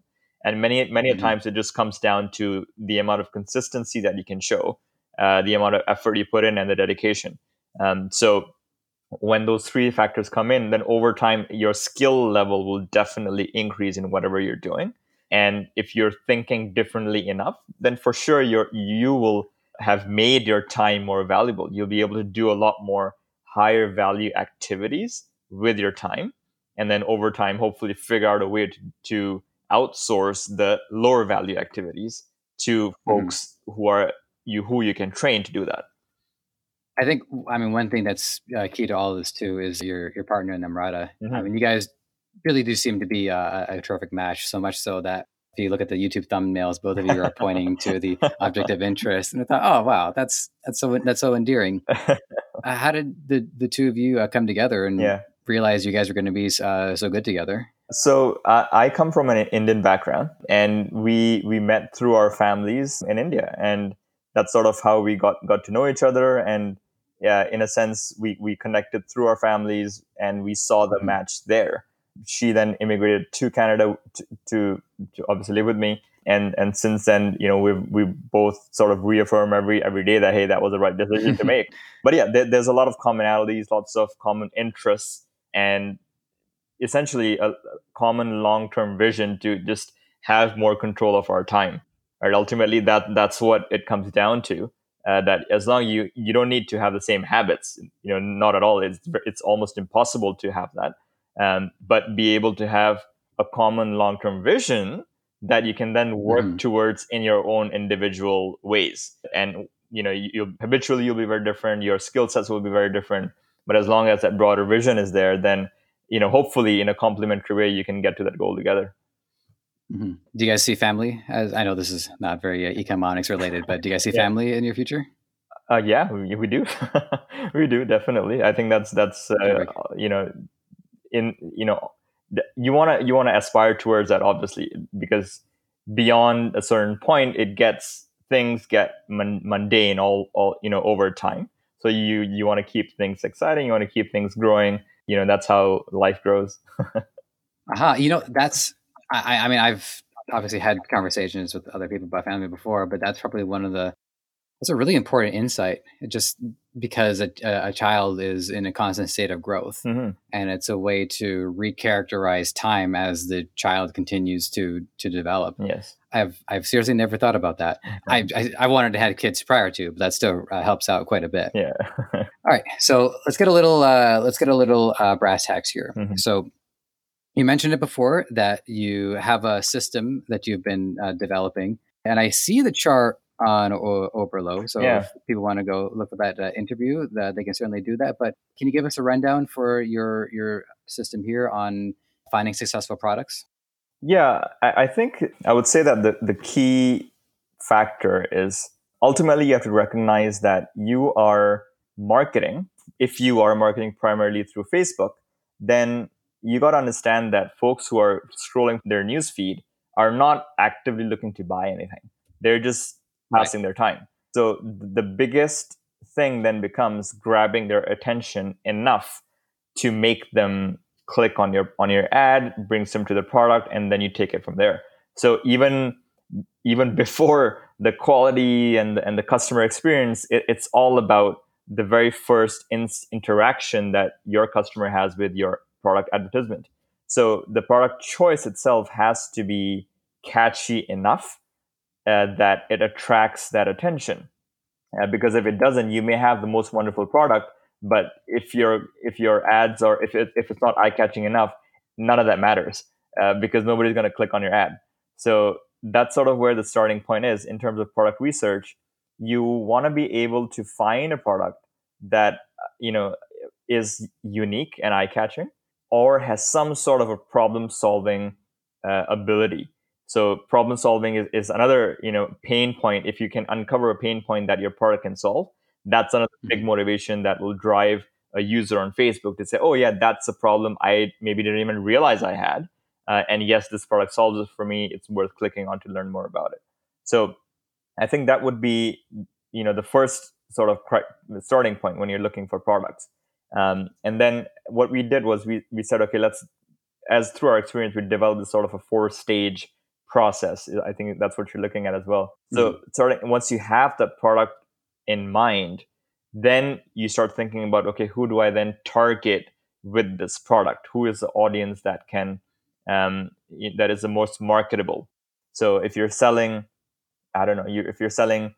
And many many a Mhm. times it just comes down to the amount of consistency that you can show, uh, the amount of effort you put in, and the dedication. Um, so when those three factors come in, then over time your skill level will definitely increase in whatever you're doing. And if you're thinking differently enough, then for sure you're you will have made your time more valuable. You'll be able to do a lot more higher value activities with your time. And then over time, hopefully figure out a way to, to outsource the lower value activities to mm-hmm. folks who are you who you can train to do that. I think, I mean, one thing that's uh, key to all of this too is your your partner Namrata. I Mhm. mean, you guys really do seem to be a, a terrific match. So much so that if you look at the YouTube thumbnails, both of you are pointing to the object of interest, and I thought, oh wow, that's that's so that's so endearing. Uh, how did the the two of you uh, come together and yeah. realize you guys were going to be uh, so good together? So uh, I come from an Indian background, and we we met through our families in India, and that's sort of how we got got to know each other. And yeah, in a sense, we we connected through our families, and we saw the Mhm. match there. She then immigrated to Canada to, to, to obviously live with me, and and since then, you know, we we both sort of reaffirm every every day that hey, that was the right decision to make. But yeah, there, there's a lot of commonalities, lots of common interests, and essentially a common long-term vision to just have more control of our time right? Ultimately that that's what it comes down to uh, that as long you you don't need to have the same habits you know not at all. It's it's almost impossible to have that. Um, but be able to have a common long-term vision that you can then work Mhm. towards in your own individual ways. And you know you, you'll habitually you'll be very different your skill sets will be very different but as long as that broader vision is there then you know hopefully in a complementary way you can get to that goal together Mhm. Do you guys see family? As I know this is not very uh, economics related, but do you guys see Yeah. family in your future? Uh, yeah, we, we do. we do definitely. I think that's that's uh, you know, in you know, you want to you want to aspire towards that obviously because beyond a certain point, it gets things get mundane all all you know over time. So you you want to keep things exciting. You want to keep things growing. You know that's how life grows. Aha, uh-huh. you know that's I, I mean I've obviously had conversations with other people about family before, but that's probably one of the that's a really important insight. Just because a, a child is in a constant state of growth, mm-hmm. and it's a way to recharacterize time as the child continues to to develop. Yes, I've I've seriously never thought about that. I, I, I wanted to have kids prior to, but that still uh, helps out quite a bit. Yeah. All right, so let's get a little uh, let's get a little uh, brass tacks here. Mm-hmm. So you mentioned it before that you have a system that you've been uh, developing, and I see the chart on o- Oberlo. So yeah. if people want to go look at that uh, interview, that they can certainly do that. But can you give us a rundown for your your system here on finding successful products? Yeah, I, I think I would say that the, the key factor is ultimately you have to recognize that you are marketing. If you are marketing primarily through Facebook, then you got to understand that folks who are scrolling their news feed are not actively looking to buy anything. They're just passing right. their time. So the biggest thing then becomes grabbing their attention enough to make them click on your on your ad, brings them to the product, and then you take it from there. So even even before the quality and and the customer experience, it, it's all about the very first in- interaction that your customer has with your product advertisement. So the product choice itself has to be catchy enough uh, that it attracts that attention. Uh, because if it doesn't, you may have the most wonderful product, but if your if your ads are if it, if it's not eye catching enough, none of that matters uh, because nobody's going to click on your ad. So that's sort of where the starting point is in terms of product research. You want to be able to find a product that uh, you know is unique and eye catching, or has some sort of a problem solving uh, ability. So problem solving is, is another you know pain point. If you can uncover a pain point that your product can solve, that's another big mm-hmm. motivation that will drive a user on Facebook to say, "Oh yeah, that's a problem I maybe didn't even realize I had." Uh, and yes, this product solves it for me. It's worth clicking on to learn more about it. So I think that would be you know the first sort of starting point when you're looking for products. Um, and then what we did was we we said, okay, let's as through our experience, we developed this sort of a four stage process. I think that's what you're looking at as well. So mm-hmm. starting once you have that product in mind, then you start thinking about okay, who do I then target with this product? Who is the audience that can um, that is the most marketable? So if you're selling, I don't know, you, if you're selling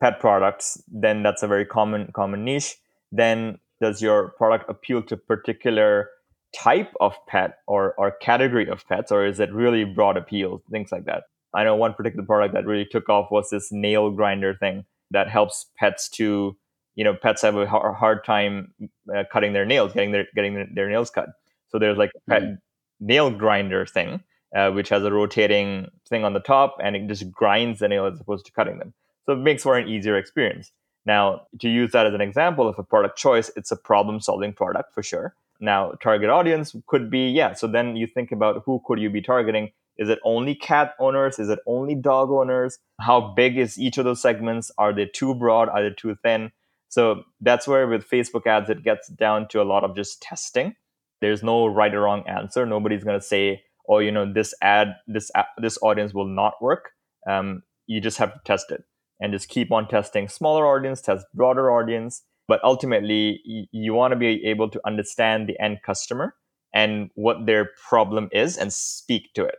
pet products, then that's a very common common niche. Then does your product appeal to particular type of pet or, or category of pets, or is it really broad appeal? Things like that. I know one particular product that really took off was this nail grinder thing that helps pets to, you know, pets have a hard time uh, cutting their nails, getting their getting their, nails cut. So there's like a pet mm-hmm. nail grinder thing, uh, which has a rotating thing on the top, and it just grinds the nail as opposed to cutting them. So it makes for an easier experience. Now, to use that as an example of a product choice, it's a problem solving product for sure. Now, target audience could be, yeah. So then you think about who could you be targeting? Is it only cat owners? Is it only dog owners? How big is each of those segments? Are they too broad? Are they too thin? So that's where with Facebook ads, it gets down to a lot of just testing. There's no right or wrong answer. Nobody's going to say, oh, you know, this ad, this this audience will not work. Um, you just have to test it and just keep on testing smaller audience, test broader audience, but ultimately you want to be able to understand the end customer and what their problem is and speak to it.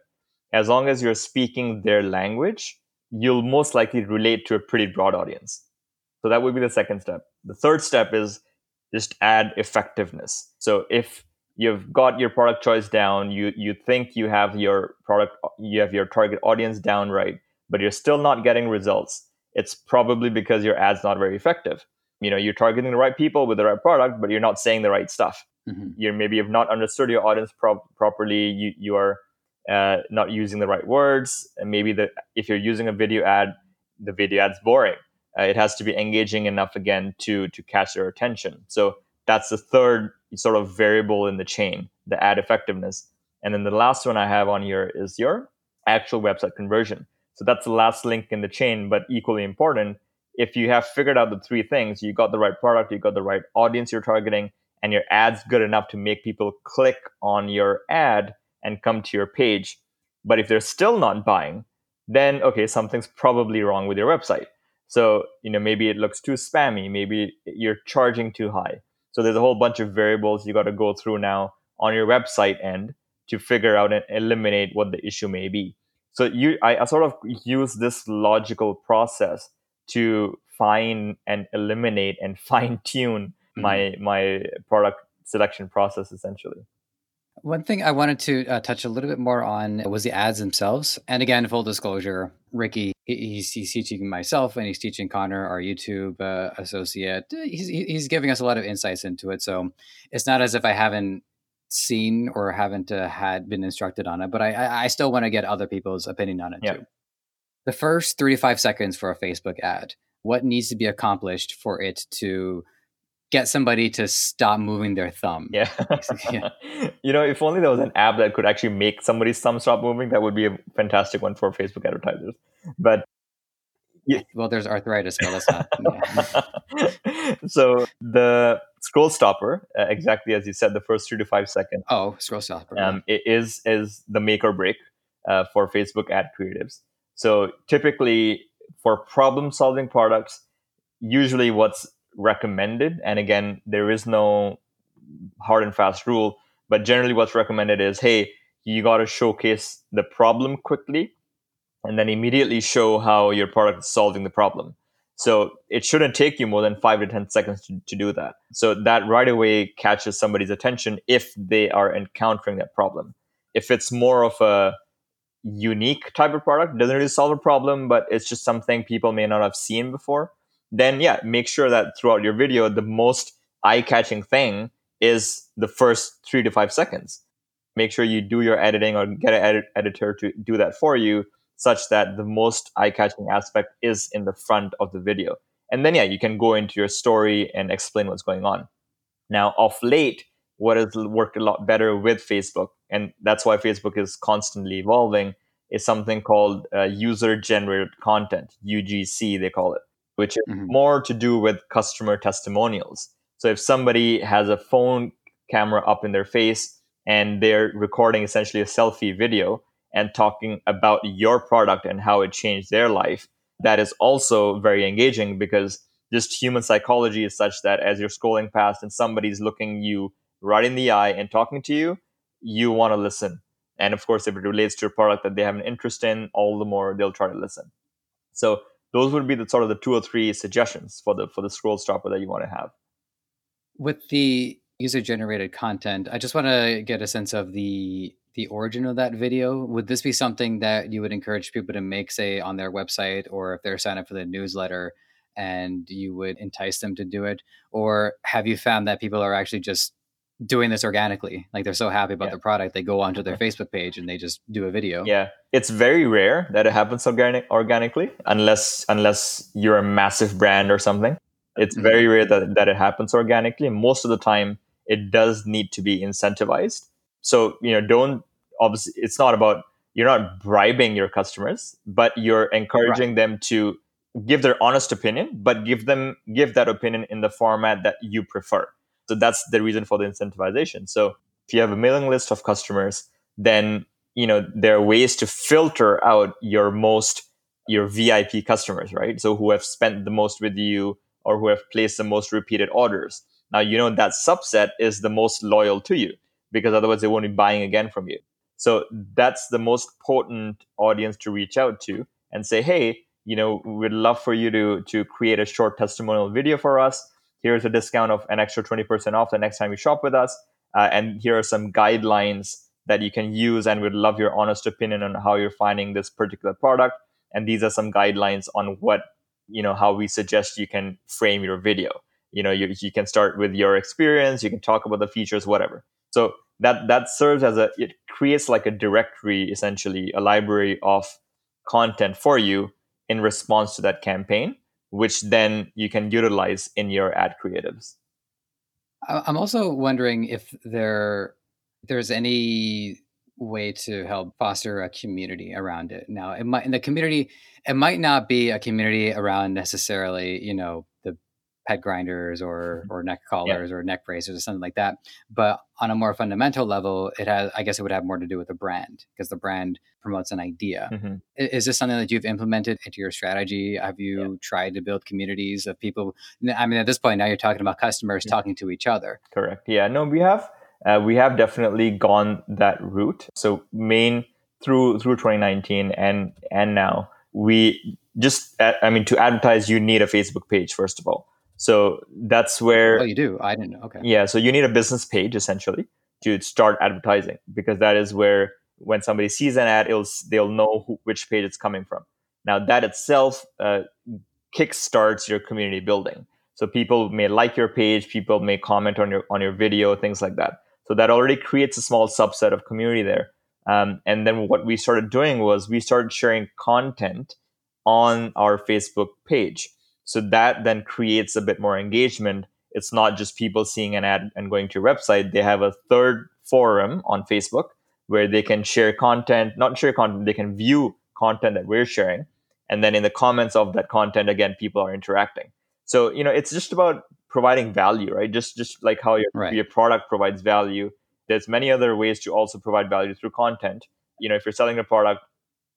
As long as you're speaking their language you'll most likely relate to a pretty broad audience. So that would be the second step. The third step is just ad effectiveness. So if you've got your product choice down you you think you have your product you have your target audience down right but you're still not getting results it's probably because your ad's not very effective. You know you're targeting the right people with the right product but you're not saying the right stuff. Mm-hmm. you're maybe have not understood your audience pro- properly. You you are uh, not using the right words. And maybe the if you're using a video ad the video ad's boring. Uh, it has to be engaging enough again to to catch their attention. So that's the third sort of variable in the chain the ad effectiveness. And then the last one i have on here is your actual website conversion so that's the last link in the chain but equally important if you have figured out the three things you got the right product you got the right audience you're targeting and your ad's good enough to make people click on your ad and come to your page but if they're still not buying then okay something's probably wrong with your website so, you know, maybe it looks too spammy, maybe you're charging too high. So there's a whole bunch of variables you got to go through now on your website end to figure out and eliminate what the issue may be. So you I, I sort of use this logical process to find and eliminate and fine tune mm-hmm. my my product selection process essentially. One thing I wanted to uh, touch a little bit more on was the ads themselves. And again, full disclosure, Ricky, he's, he's teaching myself and he's teaching Connor, our YouTube uh, associate. He's, he's giving us a lot of insights into it. So it's not as if I haven't seen or haven't uh, had been instructed on it, but I, I still want to get other people's opinion on it yeah. too. The first three to five seconds for a Facebook ad, what needs to be accomplished for it to get somebody to stop moving their thumb. Yeah. yeah. you know, if only there was an app that could actually make somebody's thumb stop moving, that would be a fantastic one for Facebook advertisers. But yeah. well, there's arthritis, but not. Yeah. so the scroll stopper, uh, exactly as you said, the first three to five seconds. Oh, scroll stopper. Um, it is is the make or break uh, for Facebook ad creatives. So typically, for problem solving products, usually what's recommended. And again, there is no hard and fast rule, but generally what's recommended is hey, you got to showcase the problem quickly and then immediately show how your product is solving the problem. So it shouldn't take you more than five to 10 seconds to, to do that. So that right away catches somebody's attention if they are encountering that problem. If it's more of a unique type of product, doesn't really solve a problem, but it's just something people may not have seen before, then yeah, make sure that throughout your video, the most eye catching thing is the first three to five seconds. Make sure you do your editing or get an edit- editor to do that for you such that the most eye catching aspect is in the front of the video. And then, yeah, you can go into your story and explain what's going on. Now, of late, what has worked a lot better with Facebook, and that's why Facebook is constantly evolving, is something called uh, user generated content, UGC, they call it which is mm-hmm. more to do with customer testimonials. So if somebody has a phone camera up in their face and they're recording essentially a selfie video and talking about your product and how it changed their life, that is also very engaging because just human psychology is such that as you're scrolling past and somebody's looking you right in the eye and talking to you, you want to listen. And of course, if it relates to a product that they have an interest in, all the more they'll try to listen. So those would be the sort of the two or three suggestions for the for the scroll stopper that you want to have with the user generated content i just want to get a sense of the the origin of that video would this be something that you would encourage people to make say on their website or if they're signed up for the newsletter and you would entice them to do it or have you found that people are actually just doing this organically. Like they're so happy about yeah. product, they go onto their Facebook page and they just do a video. Yeah, it's very rare that it happens organic organically, unless unless you're a massive brand or something. It's mm-hmm. very rare that that it happens organically. Most of the time, it does need to be incentivized. So you know, don't obviously. It's not about you're not bribing your customers, but you're encouraging right. them to give their honest opinion, but give them give that opinion in the format that you prefer. So that's the reason for the incentivization. So if you have a mailing list of customers, then you know there are ways to filter out your most your VIP customers, right? So who have spent the most with you or who have placed the most repeated orders. Now you know that subset is the most loyal to you because otherwise they won't be buying again from you. So that's the most potent audience to reach out to and say, hey, you know, we'd love for you to to create a short testimonial video for us here's a discount of an extra 20% off the next time you shop with us. Uh, and here are some guidelines that you can use and we'd love your honest opinion on how you're finding this particular product. And these are some guidelines on what, you know, how we suggest you can frame your video. You know, you, you can start with your experience, you can talk about the features, whatever. So that that serves as a it creates like a directory essentially a library of content for you in response to that campaign which then you can utilize in your ad creatives. I'm also wondering if there there's any way to help foster a community around it. Now, it might in the community, it might not be a community around necessarily, you know, the pet grinders or mm-hmm. or neck collars yeah. or neck braces or something like that. But on a more fundamental level, it has I guess it would have more to do with the brand because the brand promotes an idea. Mm-hmm. Is this something that you've implemented into your strategy? Have you yeah. tried to build communities of people? I mean, at this point now you're talking about customers yeah. talking to each other. Correct. Yeah. No, we have uh, we have definitely gone that route. So main through through 2019 and and now we just I mean to advertise you need a Facebook page first of all. So that's where Oh, you do. I didn't know. Okay. Yeah, so you need a business page essentially to start advertising because that is where when somebody sees an ad, it'll they'll know who, which page it's coming from. Now that itself uh, kickstarts your community building. So people may like your page, people may comment on your on your video, things like that. So that already creates a small subset of community there. Um, and then what we started doing was we started sharing content on our Facebook page. So that then creates a bit more engagement. It's not just people seeing an ad and going to your website. They have a third forum on Facebook where they can share content, not share content, they can view content that we're sharing. And then in the comments of that content, again, people are interacting. So, you know, it's just about providing value, right? Just just like how your, right. your product provides value. There's many other ways to also provide value through content. You know, if you're selling a product,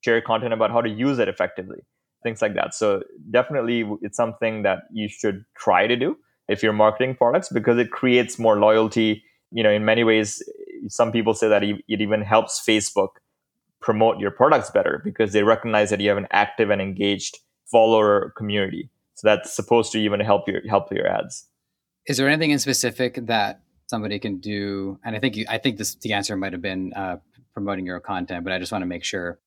share content about how to use it effectively, things like that. So definitely it's something that you should try to do if you're marketing products because it creates more loyalty. You know, in many ways, some people say that it even helps Facebook promote your products better because they recognize that you have an active and engaged follower community. So that's supposed to even help your help your ads. Is there anything in specific that somebody can do? And I think you, I think this the answer might have been uh, promoting your content, but I just want to make sure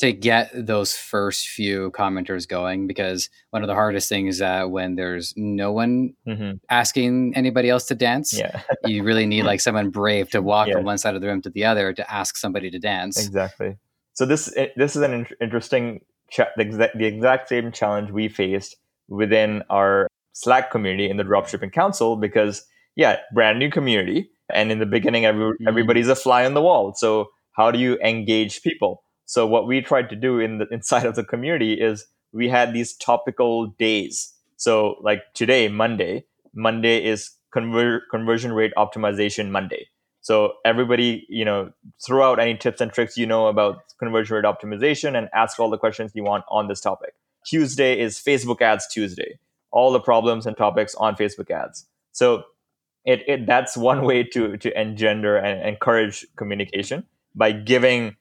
to get those first few commenters going because one of the hardest things is that when there's no one mm-hmm. asking anybody else to dance, yeah. you really need like someone brave to walk yeah. from one side of the room to the other to ask somebody to dance. Exactly. So this this is an interesting cha- the, exact, the exact same challenge we faced within our Slack community in the Dropshipping Council because, yeah, brand new community. And in the beginning, every, mm-hmm. everybody's a fly on the wall. So, how do you engage people? So, what we tried to do in the inside of the community is we had these topical days. So, like today, Monday, Monday is conver- conversion rate optimization Monday. So everybody, you know, throw out any tips and tricks you know about conversion rate optimization and ask all the questions you want on this topic. Tuesday is Facebook Ads Tuesday. All the problems and topics on Facebook Ads. So it, it that's one way to to engender and encourage communication by giving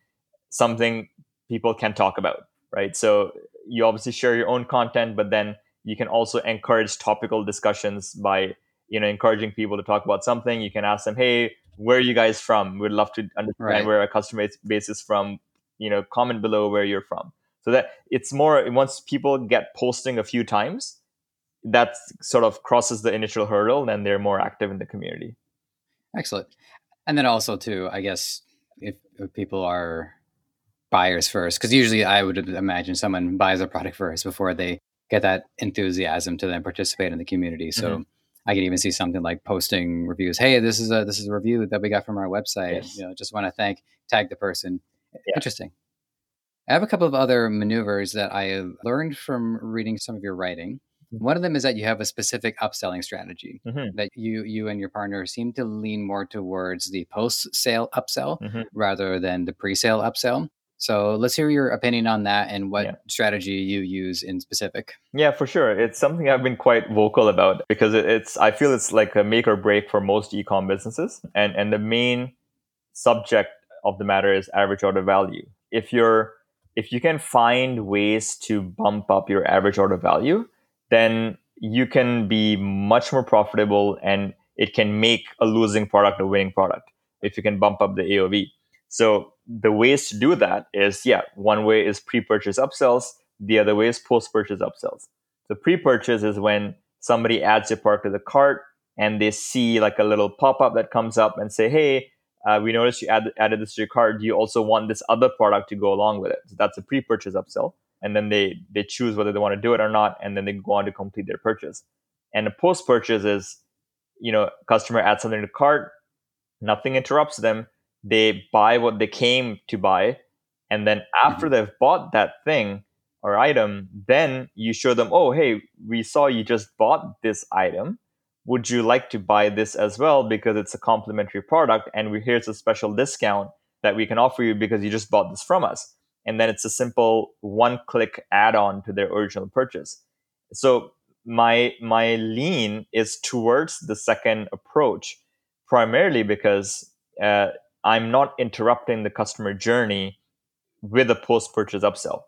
something people can talk about, right? So you obviously share your own content, but then you can also encourage topical discussions by you know encouraging people to talk about something. You can ask them, "Hey, where are you guys from? We'd love to understand right. where our customer base is from. You know, comment below where you're from." so that it's more once people get posting a few times that sort of crosses the initial hurdle then they're more active in the community excellent and then also too i guess if, if people are buyers first because usually i would imagine someone buys a product first before they get that enthusiasm to then participate in the community so mm-hmm. I can even see something like posting reviews. Hey, this is a this is a review that we got from our website. Yes. You know, just want to thank tag the person. Yeah. Interesting. I have a couple of other maneuvers that I learned from reading some of your writing. Mm-hmm. One of them is that you have a specific upselling strategy mm-hmm. that you you and your partner seem to lean more towards the post sale upsell mm-hmm. rather than the pre sale upsell. So let's hear your opinion on that and what yeah. strategy you use in specific. Yeah, for sure. It's something I've been quite vocal about because it's I feel it's like a make or break for most e-com businesses. And and the main subject of the matter is average order value. If you're if you can find ways to bump up your average order value, then you can be much more profitable and it can make a losing product a winning product if you can bump up the AOV. So the ways to do that is yeah, one way is pre-purchase upsells, the other way is post-purchase upsells. So pre-purchase is when somebody adds your product to the cart and they see like a little pop-up that comes up and say, hey, uh, we noticed you add, added this to your cart. Do you also want this other product to go along with it? So that's a pre-purchase upsell. and then they they choose whether they want to do it or not and then they go on to complete their purchase and a post purchase is you know customer adds something to cart nothing interrupts them they buy what they came to buy and then after mm-hmm. they've bought that thing or item then you show them oh hey we saw you just bought this item. Would you like to buy this as well because it's a complementary product and we here's a special discount that we can offer you because you just bought this from us. And then it's a simple one click add on to their original purchase. So my my lean is towards the second approach primarily because uh, i'm not interrupting the customer journey with a post purchase upsell.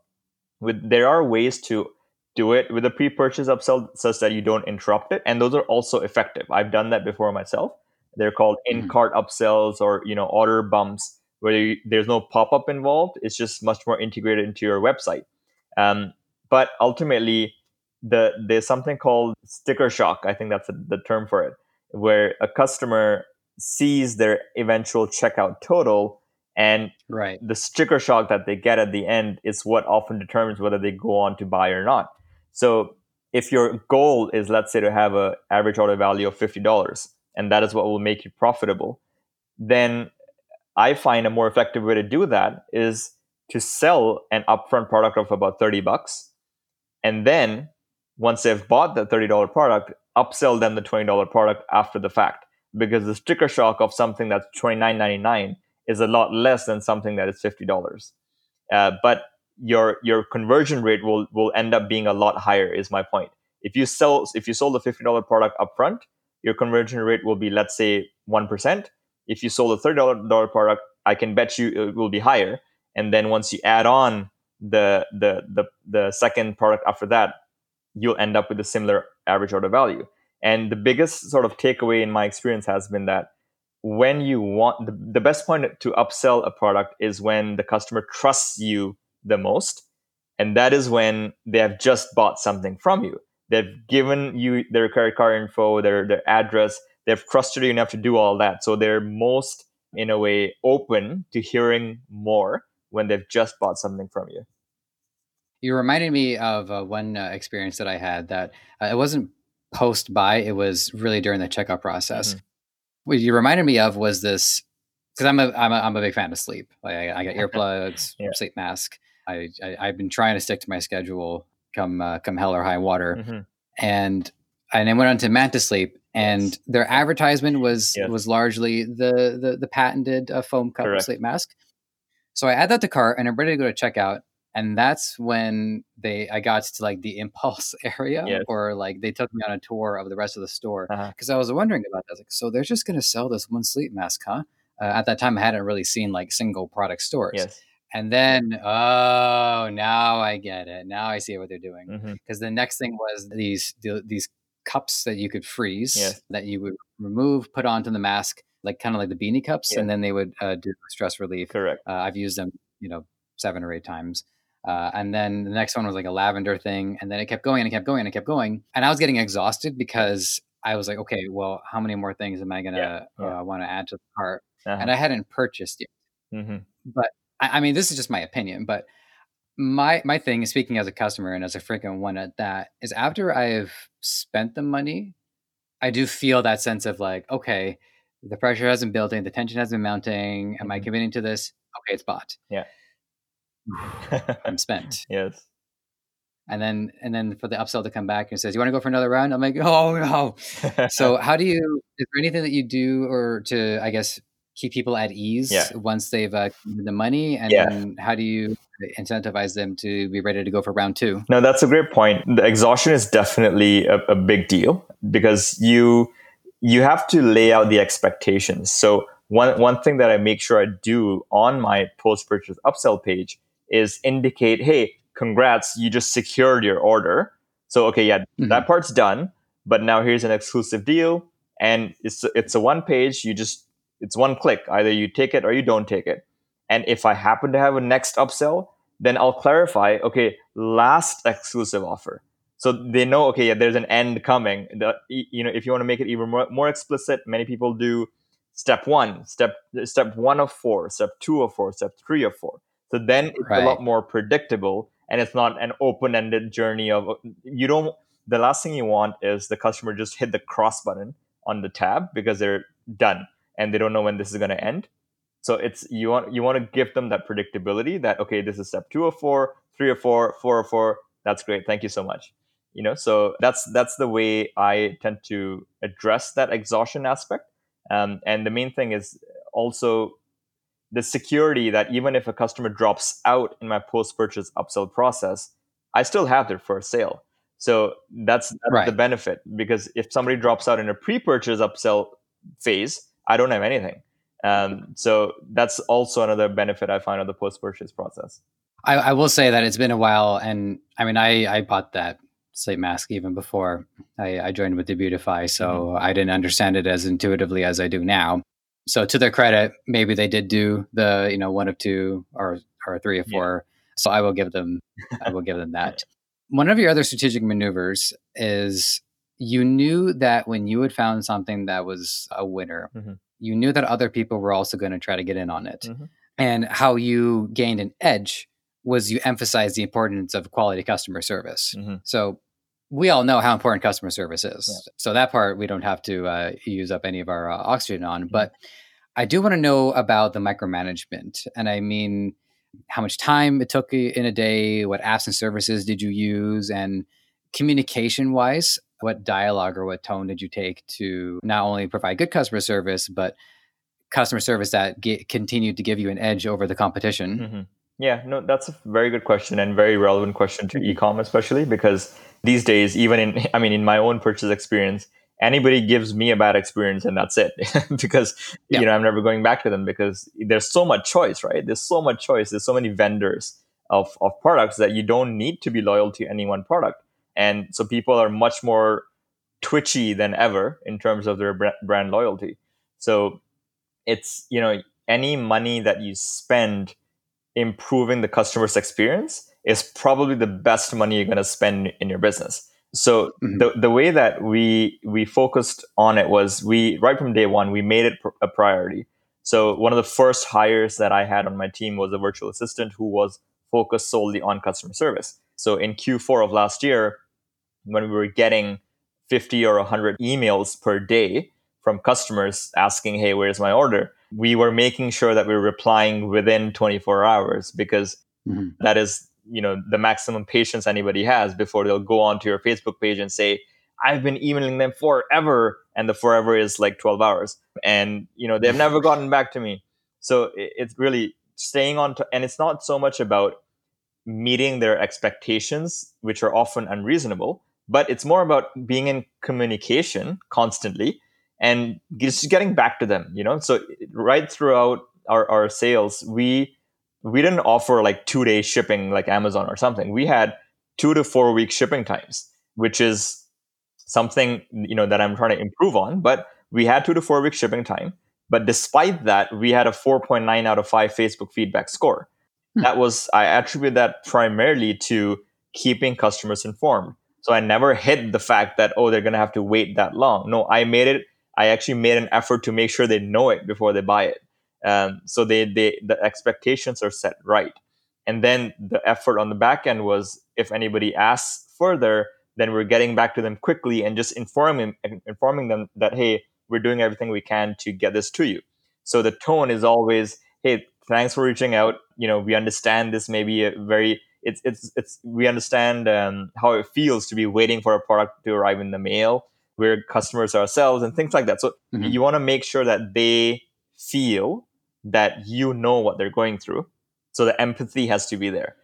With there are ways to do it with a pre-purchase upsell such that you don't interrupt it and those are also effective. I've done that before myself. They're called mm-hmm. in-cart upsells or you know order bumps where you, there's no pop-up involved. It's just much more integrated into your website. Um, but ultimately the there's something called sticker shock. I think that's a, the term for it where a customer sees their eventual checkout total and right. the sticker shock that they get at the end is what often determines whether they go on to buy or not so if your goal is, let's say, to have an average order value of $50, and that is what will make you profitable, then I find a more effective way to do that is to sell an upfront product of about 30 bucks. And then once they've bought the $30 product, upsell them the $20 product after the fact. Because the sticker shock of something that's $29.99 is a lot less than something that is $50. Uh, but your your conversion rate will will end up being a lot higher is my point. If you sell if you sold a $50 product upfront your conversion rate will be let's say 1% if you sold a $30 product i can bet you it will be higher. And then once you add on the the the, the second product after that you'll end up with a similar average order value and the biggest sort of takeaway in my experience has been that when you want the, the best point to upsell a product is when the customer trusts you the most. And that is when they have just bought something from you. They've given you their credit card info, their, their address, they've trusted you enough to do all that. So they're most, in a way, open to hearing more when they've just bought something from you. You reminded me of uh, one uh, experience that I had that uh, it wasn't post buy, it was really during the checkout process. Mm-hmm. What you reminded me of was this because I'm a, I'm a I'm a big fan of sleep. Like I, I got earplugs, yeah. sleep mask. I, I have been trying to stick to my schedule come uh, come hell or high water, mm-hmm. and and I went on to Manta Sleep, and yes. their advertisement was yes. was largely the the, the patented uh, foam cup sleep mask. So I add that to cart, and I'm ready to go to checkout. And that's when they I got to like the impulse area, yes. or like they took me on a tour of the rest of the store because uh-huh. I was wondering about that. Like, so they're just going to sell this one sleep mask, huh? Uh, at that time, I hadn't really seen like single product stores. Yes. And then, oh, now I get it. Now I see what they're doing. Because mm-hmm. the next thing was these these cups that you could freeze yes. that you would remove, put onto the mask, like kind of like the beanie cups, and then they would uh, do stress relief. Correct. Uh, I've used them, you know, seven or eight times. Uh, and then the next one was like a lavender thing, and then it kept going and it kept going and it kept going, and I was getting exhausted because I was like, okay, well, how many more things am I yeah. yeah. Uh, want to add to the cart? Uh-huh. And I hadn't purchased yet. Mm-hmm. But I, I mean, this is just my opinion, but my my thing is speaking as a customer and as a frequent one at that is after I've spent the money, I do feel that sense of like, okay, the pressure hasn't building, the tension has been mounting. Am mm-hmm. I committing to this? Okay, it's bought. Yeah. I'm spent. yes. And then and then for the upsell to come back and says, You want to go for another round? I'm like, oh no. so how do you is there anything that you do or to I guess keep people at ease yeah. once they've uh, the money and yeah. how do you incentivize them to be ready to go for round two no that's a great point the exhaustion is definitely a, a big deal because you you have to lay out the expectations so one one thing that i make sure i do on my post purchase upsell page is indicate hey congrats you just secured your order so okay yeah mm-hmm. that part's done but now here's an exclusive deal and it's it's a one page you just it's one click. Either you take it or you don't take it. And if I happen to have a next upsell, then I'll clarify, okay, last exclusive offer. So they know, okay, yeah, there's an end coming. The, you know, if you want to make it even more, more explicit, many people do step one, step step one of four, step two of four, step three of four. So then it's right. a lot more predictable and it's not an open-ended journey of you don't the last thing you want is the customer just hit the cross button on the tab because they're done and they don't know when this is going to end. So it's you want you want to give them that predictability that okay this is step two or four three or four four or four. That's great. Thank you so much. You know so that's that's the way i tend to address that exhaustion aspect. Um, and the main thing is also the security that even if a customer drops out in my post purchase upsell process i still have their first sale so that's, that's right. the benefit because if somebody drops out in a pre-purchase upsell phase, I don't have anything. Um, so that's also another benefit I find of the post-purchase process. I, I, will say that it's been a while, and I mean, I, I bought that sleep mask even before I, I joined with Debutify, so mm-hmm. I didn't understand it as intuitively as I do now. So to their credit, maybe they did do the you know one of two or or three or four. Yeah. So I will give them I will give them that. One of your other strategic maneuvers is you knew that when you had found something that was a winner, mm-hmm. you knew that other people were also going to try to get in on it. Mm-hmm. And how you gained an edge was you emphasized the importance of quality customer service. Mm-hmm. So we all know how important customer service is. Yeah. So that part we don't have to uh, use up any of our uh, oxygen on. But I do want to know about the micromanagement. And I mean, how much time it took in a day, what apps and services did you use, and communication wise, what dialogue or what tone did you take to not only provide good customer service, but customer service that get, continued to give you an edge over the competition? Mm-hmm. Yeah, no, that's a very good question and very relevant question to mm-hmm. ecom, especially because these days, even in, I mean, in my own purchase experience, anybody gives me a bad experience and that's it. Because yeah. you know i'm never going back to them because there's so much choice right? There's so much choice. There's so many vendors of, of products that you don't need to be loyal to any one product. And so people are much more twitchy than ever in terms of their brand loyalty. So it's you know any money that you spend improving the customer's experience is probably the best money you're going to spend in your business so mm-hmm. the the way that we we focused on it was we right from day one we made it a priority. So one of the first hires that I had on my team was a virtual assistant who was focused solely on customer service. So in Q4 of last year, when we were getting 50 or 100 emails per day from customers asking, "Hey, where's my order?" We were making sure that we were replying within 24 hours because mm-hmm. that is you know the maximum patience anybody has before they'll go onto your facebook page and say i've been emailing them forever and the forever is like 12 hours and you know they've never gotten back to me so it's really staying on to, and it's not so much about meeting their expectations which are often unreasonable but it's more about being in communication constantly and just getting back to them you know so right throughout our, our sales we we didn't offer like two day shipping like Amazon or something. We had two to four week shipping times, which is something you know that I'm trying to improve on. But we had two to four week shipping time. But despite that, we had a 4.9 out of 5 Facebook feedback score. Hmm. That was I attribute that primarily to keeping customers informed. So I never hid the fact that oh they're gonna have to wait that long. No, I made it. I actually made an effort to make sure they know it before they buy it. Um, so they, they the expectations are set right. And then the effort on the back end was if anybody asks further, then we're getting back to them quickly and just informing informing them that hey, we're doing everything we can to get this to you. So the tone is always, hey, thanks for reaching out. You know, we understand this may be a very it's it's it's we understand um, how it feels to be waiting for a product to arrive in the mail. We're customers ourselves and things like that. So mm-hmm. you want to make sure that they feel that you know what they're going through. So the empathy has to be there.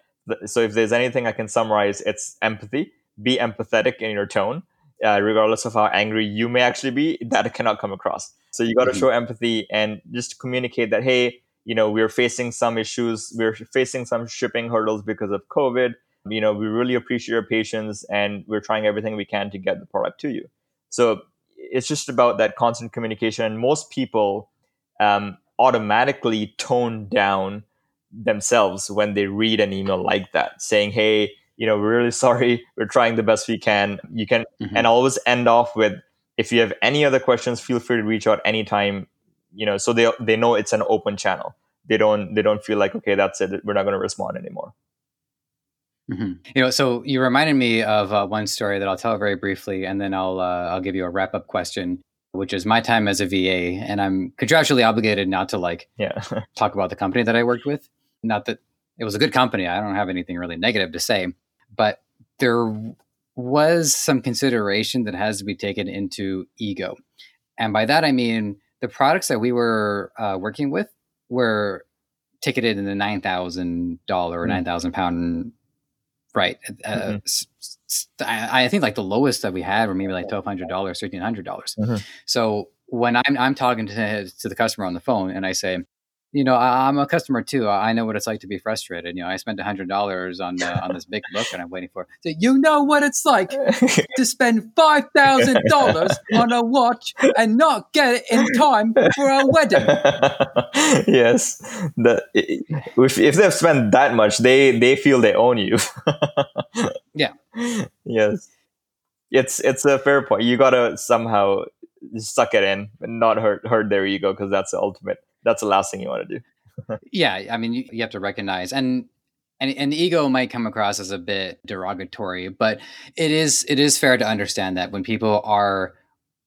So if there's anything I can summarize, it's empathy. Be empathetic in your tone, uh, regardless of how angry you may actually be. That cannot come across. So you got to mm-hmm. show empathy and just communicate that hey, you know, we're facing some issues. We're facing some shipping hurdles because of COVID. You know, we really appreciate your patience, and we're trying everything we can to get the product to you. So it's just about that constant communication. And most people um, automatically tone down themselves when they read an email like that saying hey you know we're really sorry we're trying the best we can you can mm-hmm. and always end off with if you have any other questions feel free to reach out anytime you know so they they know it's an open channel they don't they don't feel like okay that's it we're not going to respond anymore Mm-hmm. You know, so you reminded me of uh, one story that I'll tell very briefly, and then I'll uh, I'll give you a wrap up question, which is my time as a VA, and I'm contractually obligated not to like yeah. talk about the company that I worked with. Not that it was a good company. I don't have anything really negative to say, but there was some consideration that has to be taken into ego, and by that I mean the products that we were uh, working with were ticketed in the nine thousand dollar or mm. nine thousand pound right. Uh, mm-hmm. I, I, think like the lowest that we had were maybe like twelve hundred dollars, thirteen hundred dollars. Mm-hmm. So when I'm I'm talking to to the customer on the phone and I say, you know, I, am a customer too. I know what it's like to be frustrated. You know, I spent hundred dollars on uh, on this big book, and I'm waiting for. So you know what it's like to spend five thousand dollars on a watch and not get it in time for a wedding. yes, the, if if they've spent that much, they they feel they own you. yeah. Yes, it's it's a fair point. You gotta somehow suck it in and not hurt hurt their ego because that's the ultimate that's the last thing you want to do. yeah, I mean, you, you have to recognize and and and ego might come across as a bit derogatory, but it is it is fair to understand that when people are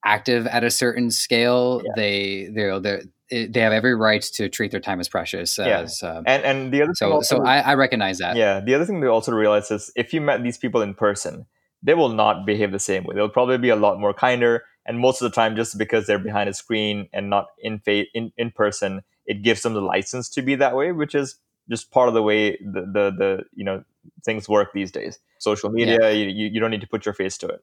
active at a certain scale, yeah. they they're they're they have every right to treat their time as precious. As, yeah. Um, and and the other so also, so I, I recognize that. Yeah. The other thing they also realize is if you met these people in person, they will not behave the same way. They'll probably be a lot more kinder and most of the time just because they're behind a screen and not in fa- in, in person it gives them the license to be that way which is just part of the way the the, the you know things work these days social media yeah. you, you don't need to put your face to it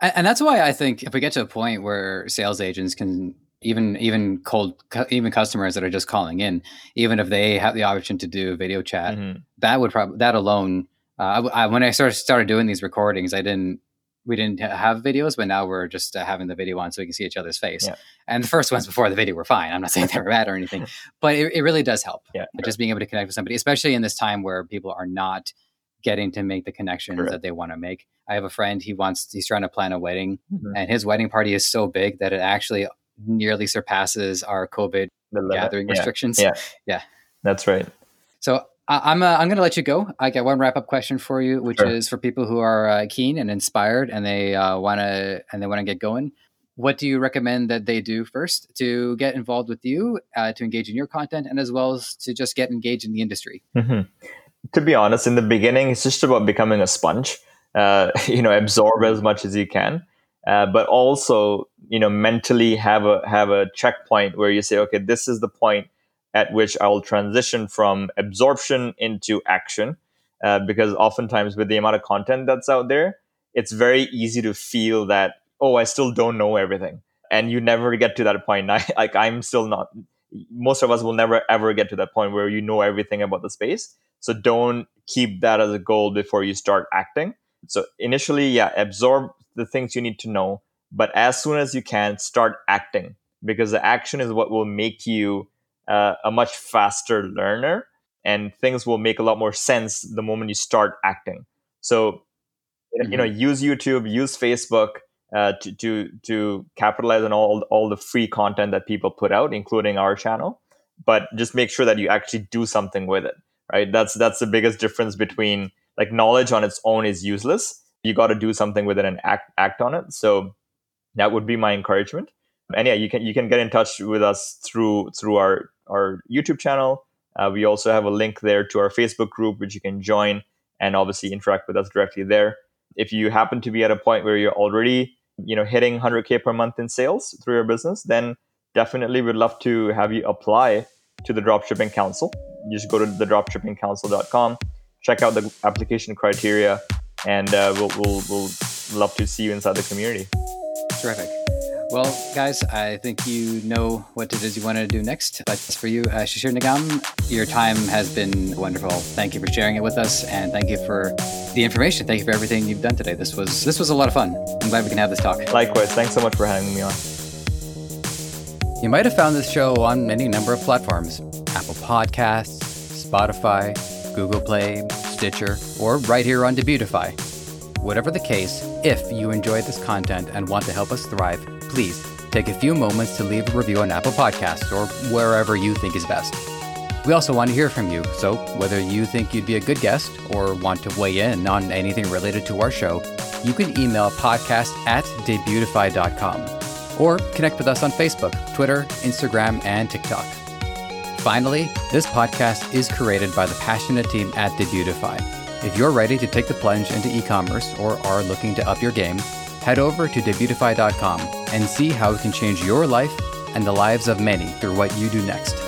and that's why i think if we get to a point where sales agents can even even cold even customers that are just calling in even if they have the option to do video chat mm-hmm. that would probably that alone uh, I, I, when i started started doing these recordings i didn't we didn't have videos, but now we're just uh, having the video on so we can see each other's face. Yeah. And the first ones before the video were fine. I'm not saying they were bad or anything, but it, it really does help. Yeah. Just being able to connect with somebody, especially in this time where people are not getting to make the connections Correct. that they want to make. I have a friend, he wants, he's trying to plan a wedding mm-hmm. and his wedding party is so big that it actually nearly surpasses our COVID gathering yeah. restrictions. Yeah. Yeah. That's right. So I'm uh, I'm going to let you go. I got one wrap up question for you, which sure. is for people who are uh, keen and inspired and they uh, want to and they want to get going. What do you recommend that they do first to get involved with you, uh, to engage in your content, and as well as to just get engaged in the industry? Mm-hmm. To be honest, in the beginning, it's just about becoming a sponge. Uh, you know, absorb as much as you can, uh, but also you know mentally have a have a checkpoint where you say, okay, this is the point at which I will transition from absorption into action. Uh, because oftentimes, with the amount of content that's out there, it's very easy to feel that, oh, I still don't know everything. And you never get to that point. I, like, I'm still not, most of us will never ever get to that point where you know everything about the space. So don't keep that as a goal before you start acting. So initially, yeah, absorb the things you need to know. But as soon as you can, start acting because the action is what will make you uh, a much faster learner and things will make a lot more sense the moment you start acting so mm-hmm. you know mm-hmm. use youtube use facebook uh, to, to to capitalize on all all the free content that people put out including our channel but just make sure that you actually do something with it right that's that's the biggest difference between like knowledge on its own is useless you got to do something with it and act act on it so that would be my encouragement and yeah you can you can get in touch with us through through our our YouTube channel. Uh, we also have a link there to our Facebook group, which you can join and obviously interact with us directly there. If you happen to be at a point where you're already, you know, hitting 100k per month in sales through your business, then definitely we'd love to have you apply to the Dropshipping Council. You just go to the dropshippingcouncil.com, check out the application criteria, and uh, we'll, we'll, we'll love to see you inside the community. Terrific. Well, guys, I think you know what it is you want to do next. But for you, uh, Shishir Nigam, your time has been wonderful. Thank you for sharing it with us, and thank you for the information. Thank you for everything you've done today. This was this was a lot of fun. I'm glad we can have this talk. Likewise. Thanks so much for having me on. You might have found this show on any number of platforms: Apple Podcasts, Spotify, Google Play, Stitcher, or right here on Debutify. Whatever the case, if you enjoy this content and want to help us thrive please take a few moments to leave a review on Apple Podcasts or wherever you think is best. We also want to hear from you, so whether you think you'd be a good guest or want to weigh in on anything related to our show, you can email podcast at debutify.com or connect with us on Facebook, Twitter, Instagram, and TikTok. Finally, this podcast is created by the passionate team at Debutify. If you're ready to take the plunge into e commerce or are looking to up your game, head over to debutify.com and see how it can change your life and the lives of many through what you do next.